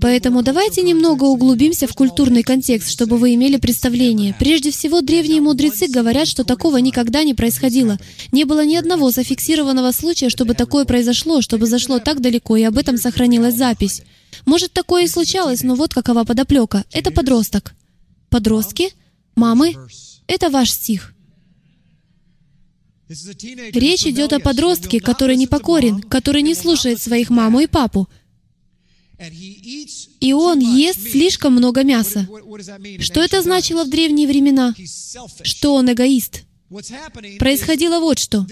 Поэтому давайте немного углубимся в культурный контекст, чтобы вы имели представление. Прежде всего, древние мудрецы говорят, что такого никогда не происходило. Не было ни одного зафиксированного случая, чтобы такое произошло, чтобы зашло так далеко, и об этом сохранилась запись. Может, такое и случалось, но вот какова подоплека. Это подросток. Подростки? Мамы? Это ваш стих. Речь идет о подростке, который непокорен, который не слушает своих маму и папу. И он ест слишком много мяса. Что это значило в древние времена? Что он эгоист. Происходило вот что.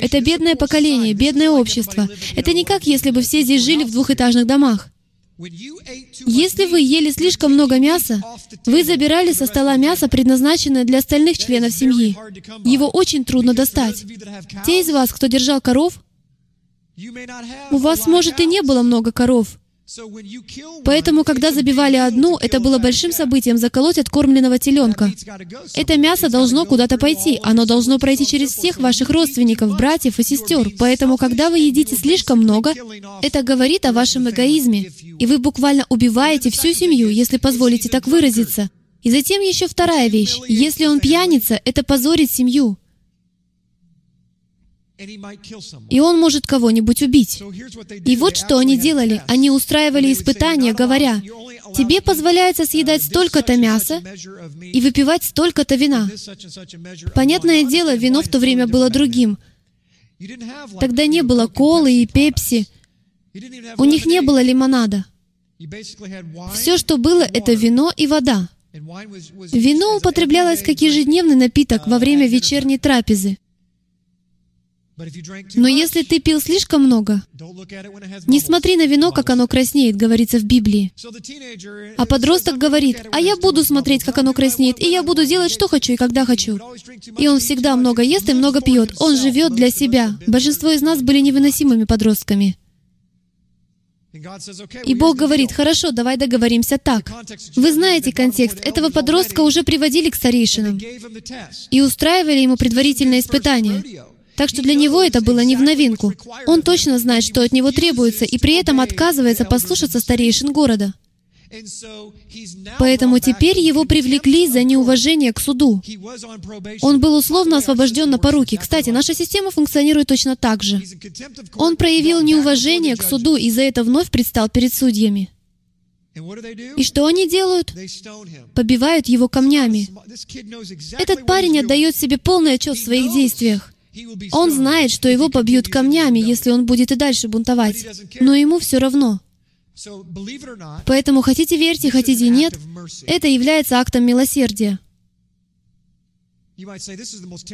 Это бедное поколение, бедное общество. Это не как если бы все здесь жили в двухэтажных домах. Если вы ели слишком много мяса, вы забирали со стола мясо, предназначенное для остальных членов семьи. Его очень трудно достать. Те из вас, кто держал коров, у вас, может, и не было много коров, Поэтому, когда забивали одну, это было большим событием заколоть откормленного теленка. Это мясо должно куда-то пойти. Оно должно пройти через всех ваших родственников, братьев и сестер. Поэтому, когда вы едите слишком много, это говорит о вашем эгоизме. И вы буквально убиваете всю семью, если позволите так выразиться. И затем еще вторая вещь. Если он пьяница, это позорит семью. И он может кого-нибудь убить. И вот что они делали. Они устраивали испытания, говоря, «Тебе позволяется съедать столько-то мяса и выпивать столько-то вина». Понятное дело, вино в то время было другим. Тогда не было колы и пепси. У них не было лимонада. Все, что было, это вино и вода. Вино употреблялось как ежедневный напиток во время вечерней трапезы. Но если ты пил слишком много, не смотри на вино, как оно краснеет, говорится в Библии. А подросток говорит, а я буду смотреть, как оно краснеет, и я буду делать, что хочу и когда хочу. И он всегда много ест и много пьет. Он живет для себя. Большинство из нас были невыносимыми подростками. И Бог говорит, хорошо, давай договоримся так. Вы знаете контекст. Этого подростка уже приводили к старейшинам и устраивали ему предварительное испытание. Так что для него это было не в новинку. Он точно знает, что от него требуется, и при этом отказывается послушаться старейшин города. Поэтому теперь его привлекли за неуважение к суду. Он был условно освобожден на поруки. Кстати, наша система функционирует точно так же. Он проявил неуважение к суду и за это вновь предстал перед судьями. И что они делают? Побивают его камнями. Этот парень отдает себе полный отчет в своих действиях. Он знает, что его побьют камнями, если он будет и дальше бунтовать. Но ему все равно. Поэтому хотите верьте, хотите нет, это является актом милосердия.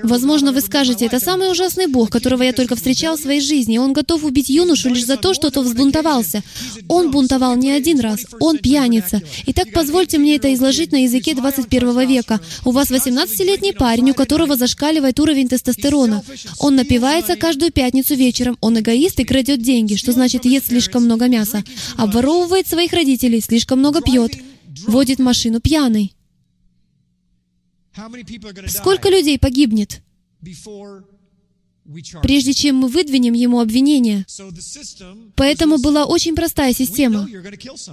Возможно, вы скажете, это самый ужасный Бог, которого я только встречал в своей жизни. Он готов убить юношу лишь за то, что тот взбунтовался. Он бунтовал не один раз, он пьяница. Итак, позвольте мне это изложить на языке 21 века. У вас 18-летний парень, у которого зашкаливает уровень тестостерона. Он напивается каждую пятницу вечером. Он эгоист и крадет деньги, что значит ест слишком много мяса. Обворовывает своих родителей, слишком много пьет. Водит машину пьяный. Сколько людей погибнет, прежде чем мы выдвинем ему обвинение? Поэтому была очень простая система.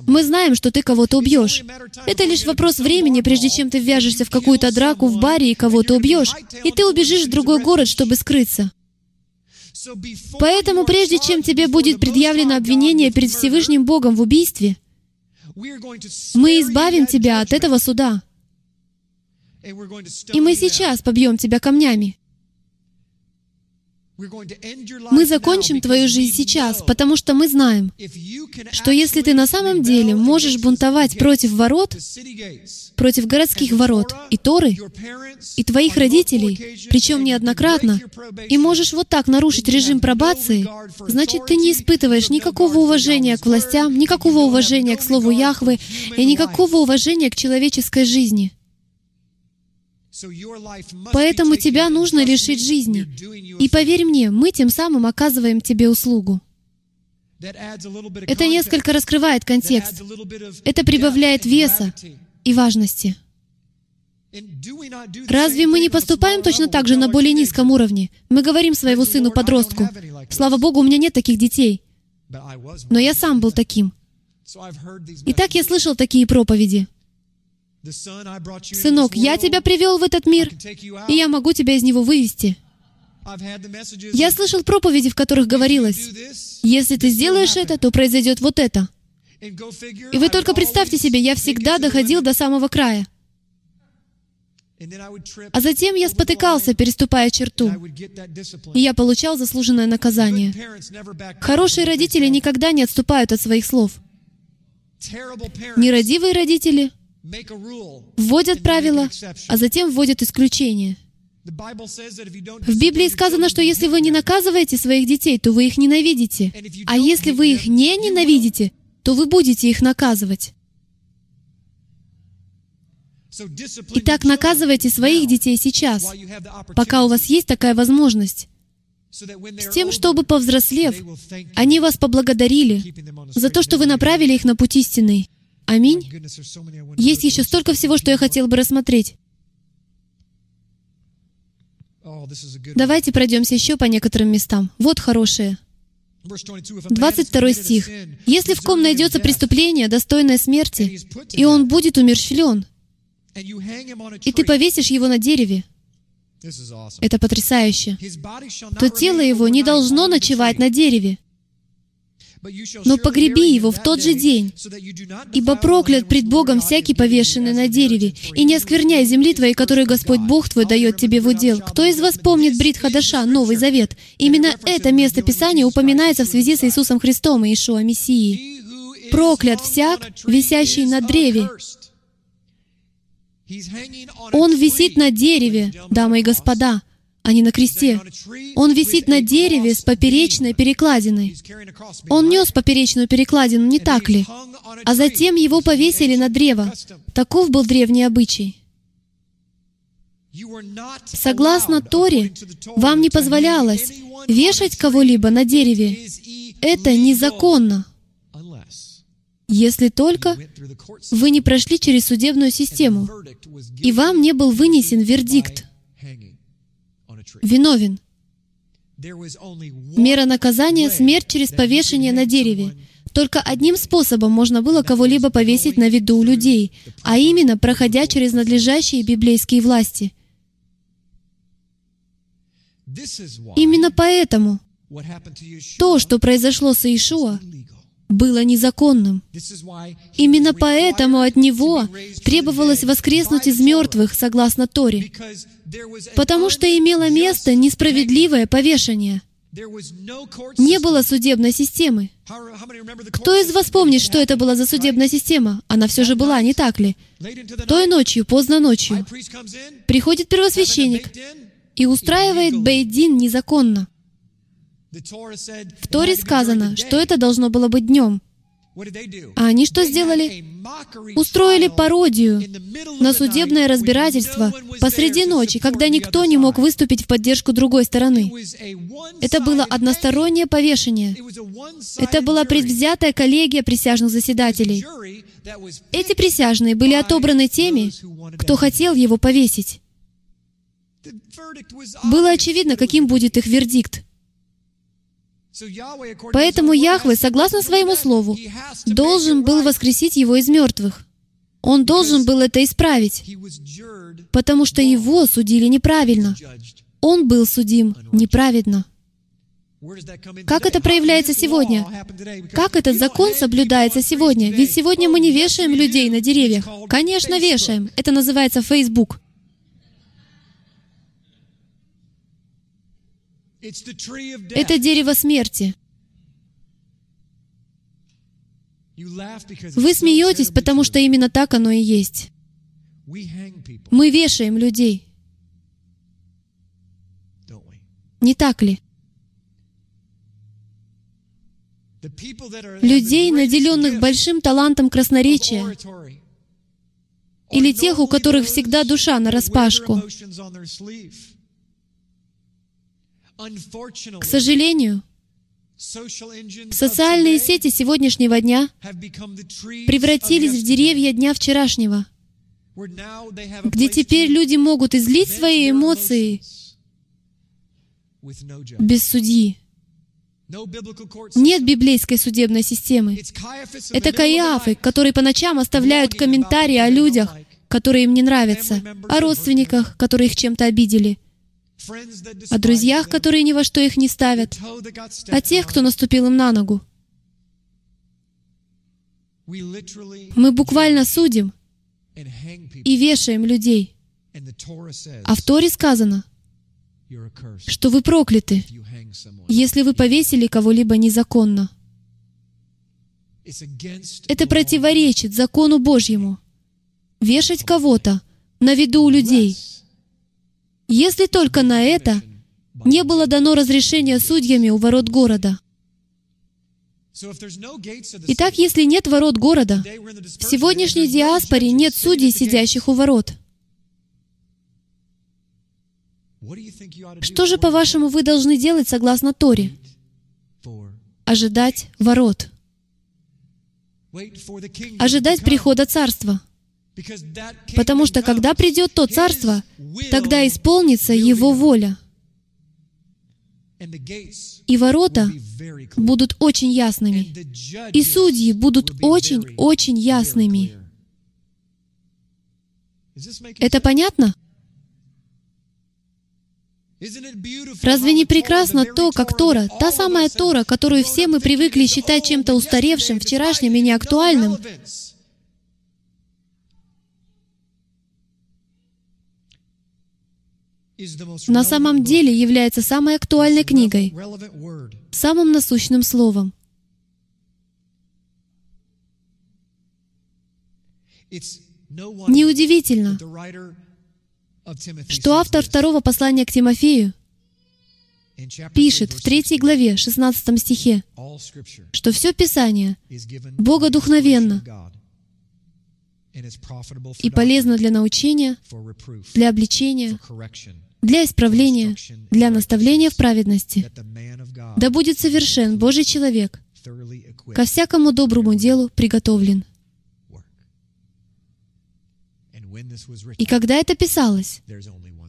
Мы знаем, что ты кого-то убьешь. Это лишь вопрос времени, прежде чем ты ввяжешься в какую-то драку в баре и кого-то убьешь, и ты убежишь в другой город, чтобы скрыться. Поэтому прежде чем тебе будет предъявлено обвинение перед Всевышним Богом в убийстве, мы избавим тебя от этого суда. И мы сейчас побьем тебя камнями. Мы закончим твою жизнь сейчас, потому что мы знаем, что если ты на самом деле можешь бунтовать против ворот, против городских ворот и Торы, и твоих родителей, причем неоднократно, и можешь вот так нарушить режим пробации, значит, ты не испытываешь никакого уважения к властям, никакого уважения к слову Яхвы и никакого уважения к человеческой жизни. Поэтому тебя нужно лишить жизни. И поверь мне, мы тем самым оказываем тебе услугу. Это несколько раскрывает контекст. Это прибавляет веса и важности. Разве мы не поступаем точно так же на более низком уровне? Мы говорим своему сыну-подростку, «Слава Богу, у меня нет таких детей». Но я сам был таким. Итак, я слышал такие проповеди. Сынок, я тебя привел в этот мир, и я могу тебя из него вывести. Я слышал проповеди, в которых говорилось, если ты сделаешь это, то произойдет вот это. И вы только представьте себе, я всегда доходил до самого края. А затем я спотыкался, переступая черту, и я получал заслуженное наказание. Хорошие родители никогда не отступают от своих слов. Нерадивые родители — вводят правила, а затем вводят исключения. В Библии сказано, что если вы не наказываете своих детей, то вы их ненавидите. А если вы их не ненавидите, то вы будете их наказывать. Итак, наказывайте своих детей сейчас, пока у вас есть такая возможность, с тем, чтобы, повзрослев, они вас поблагодарили за то, что вы направили их на путь истинный. Аминь. Есть еще столько всего, что я хотел бы рассмотреть. Давайте пройдемся еще по некоторым местам. Вот хорошее. 22 стих. «Если в ком найдется преступление, достойное смерти, и он будет умерщвлен, и ты повесишь его на дереве, это потрясающе, то тело его не должно ночевать на дереве, но погреби его в тот же день, ибо проклят пред Богом всякий повешенный на дереве, и не оскверняй земли твоей, которую Господь Бог твой дает тебе в удел. Кто из вас помнит Брит Хадаша, Новый Завет? Именно это место Писания упоминается в связи с Иисусом Христом и Ишуа Мессией. Проклят всяк, висящий на древе. Он висит на дереве, дамы и господа, а не на кресте. Он висит на дереве с поперечной перекладиной. Он нес поперечную перекладину, не так ли? А затем его повесили на древо. Таков был древний обычай. Согласно Торе, вам не позволялось вешать кого-либо на дереве. Это незаконно. Если только вы не прошли через судебную систему, и вам не был вынесен вердикт, виновен. Мера наказания — смерть через повешение на дереве. Только одним способом можно было кого-либо повесить на виду у людей, а именно проходя через надлежащие библейские власти. Именно поэтому то, что произошло с Иешуа, было незаконным. Именно поэтому от него требовалось воскреснуть из мертвых, согласно Торе, потому что имело место несправедливое повешение. Не было судебной системы. Кто из вас помнит, что это была за судебная система? Она все же была, не так ли? Той ночью, поздно ночью, приходит первосвященник и устраивает бейдин незаконно. В Торе сказано, что это должно было быть днем. А они что сделали? Устроили пародию на судебное разбирательство посреди ночи, когда никто не мог выступить в поддержку другой стороны. Это было одностороннее повешение. Это была предвзятая коллегия присяжных заседателей. Эти присяжные были отобраны теми, кто хотел его повесить. Было очевидно, каким будет их вердикт. Поэтому Яхве, согласно своему слову, должен был воскресить его из мертвых. Он должен был это исправить, потому что его судили неправильно. Он был судим неправедно. Как это проявляется сегодня? Как этот закон соблюдается сегодня? Ведь сегодня мы не вешаем людей на деревьях. Конечно, вешаем. Это называется Facebook. Это дерево смерти. Вы смеетесь, потому что именно так оно и есть. Мы вешаем людей. Не так ли? Людей, наделенных большим талантом красноречия, или тех, у которых всегда душа на распашку. К сожалению, социальные сети сегодняшнего дня превратились в деревья дня вчерашнего, где теперь люди могут излить свои эмоции без судьи. Нет библейской судебной системы. Это Каиафы, которые по ночам оставляют комментарии о людях, которые им не нравятся, о родственниках, которые их чем-то обидели, о друзьях, которые ни во что их не ставят, о тех, кто наступил им на ногу. Мы буквально судим и вешаем людей. А в Торе сказано, что вы прокляты, если вы повесили кого-либо незаконно. Это противоречит закону Божьему. Вешать кого-то на виду у людей — если только на это не было дано разрешение судьями у ворот города. Итак, если нет ворот города, в сегодняшней диаспоре нет судей, сидящих у ворот. Что же, по-вашему, вы должны делать согласно Торе? Ожидать ворот. Ожидать прихода Царства — Потому что когда придет то царство, тогда исполнится его воля. И ворота будут очень ясными. И судьи будут очень-очень ясными. Это понятно? Разве не прекрасно то, как Тора, та самая Тора, которую все мы привыкли считать чем-то устаревшим, вчерашним и неактуальным, на самом деле является самой актуальной книгой, самым насущным словом. Неудивительно, что автор второго послания к Тимофею пишет в третьей главе, 16 стихе, что все Писание богодухновенно и полезно для научения, для обличения, для исправления, для наставления в праведности. Да будет совершен Божий человек, ко всякому доброму делу приготовлен. И когда это писалось,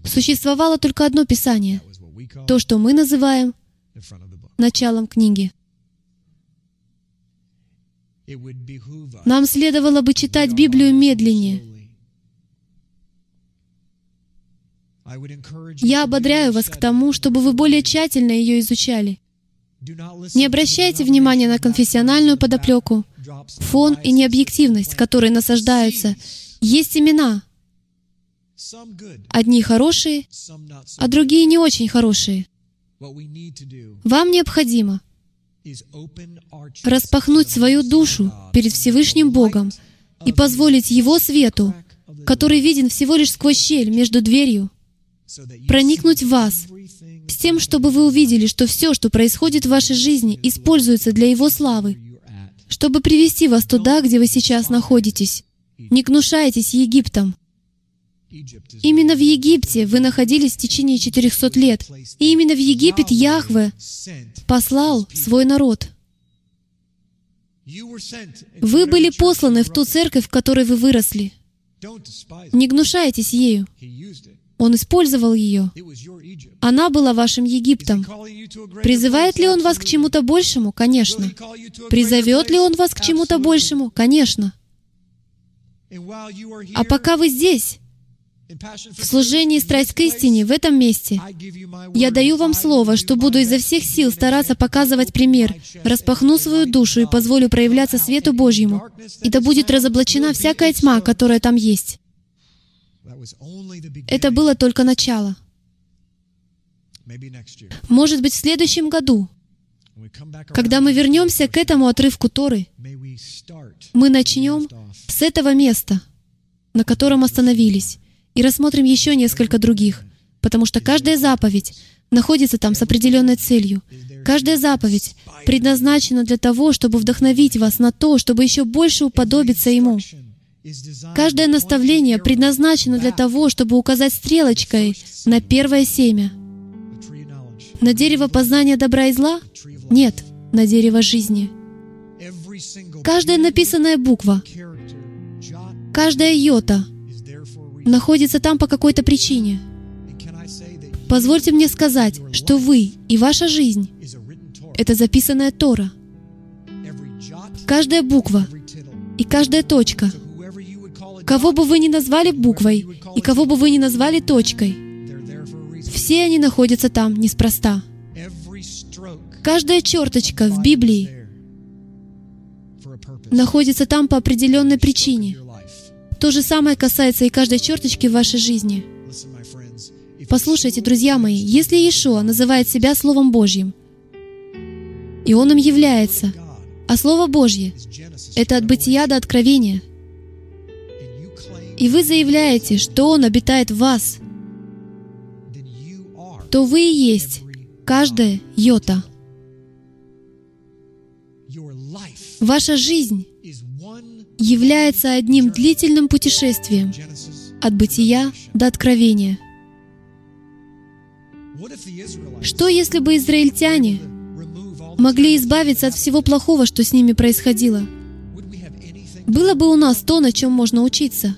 существовало только одно Писание, то, что мы называем началом книги. Нам следовало бы читать Библию медленнее. Я ободряю вас к тому, чтобы вы более тщательно ее изучали. Не обращайте внимания на конфессиональную подоплеку, фон и необъективность, которые насаждаются. Есть имена, одни хорошие, а другие не очень хорошие. Вам необходимо распахнуть свою душу перед Всевышним Богом и позволить Его свету, который виден всего лишь сквозь щель между дверью, проникнуть в вас, с тем, чтобы вы увидели, что все, что происходит в вашей жизни, используется для Его славы, чтобы привести вас туда, где вы сейчас находитесь. Не гнушайтесь Египтом. Именно в Египте вы находились в течение 400 лет. И именно в Египет Яхве послал свой народ. Вы были посланы в ту церковь, в которой вы выросли. Не гнушайтесь ею. Он использовал ее. Она была вашим Египтом. Призывает ли Он вас к чему-то большему? Конечно. Призовет ли Он вас к чему-то большему? Конечно. А пока вы здесь, в служении страсть к истине, в этом месте, я даю вам слово, что буду изо всех сил стараться показывать пример, распахну свою душу и позволю проявляться свету Божьему. И да будет разоблачена всякая тьма, которая там есть. Это было только начало. Может быть, в следующем году, когда мы вернемся к этому отрывку Торы, мы начнем с этого места, на котором остановились, и рассмотрим еще несколько других, потому что каждая заповедь находится там с определенной целью. Каждая заповедь предназначена для того, чтобы вдохновить вас на то, чтобы еще больше уподобиться Ему. Каждое наставление предназначено для того, чтобы указать стрелочкой на первое семя. На дерево познания добра и зла? Нет, на дерево жизни. Каждая написанная буква, каждая йота находится там по какой-то причине. Позвольте мне сказать, что вы и ваша жизнь — это записанная Тора. Каждая буква и каждая точка, кого бы вы ни назвали буквой и кого бы вы ни назвали точкой, все они находятся там неспроста. Каждая черточка в Библии находится там по определенной причине. То же самое касается и каждой черточки в вашей жизни. Послушайте, друзья мои, если Иешуа называет себя Словом Божьим, и Он им является, а Слово Божье — это от бытия до откровения, и вы заявляете, что Он обитает в вас, то вы и есть каждая йота. Ваша жизнь является одним длительным путешествием от бытия до откровения. Что если бы израильтяне могли избавиться от всего плохого, что с ними происходило? Было бы у нас то, на чем можно учиться.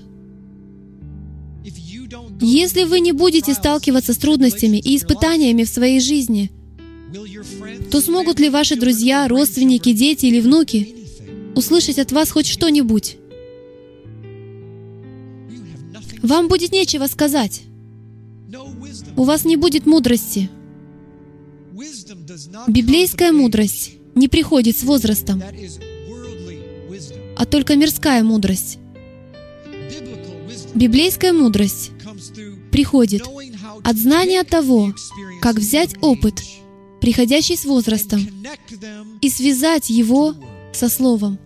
Если вы не будете сталкиваться с трудностями и испытаниями в своей жизни, то смогут ли ваши друзья, родственники, дети или внуки услышать от вас хоть что-нибудь? Вам будет нечего сказать. У вас не будет мудрости. Библейская мудрость не приходит с возрастом, а только мирская мудрость. Библейская мудрость приходит от знания того, как взять опыт, приходящий с возрастом, и связать его со Словом.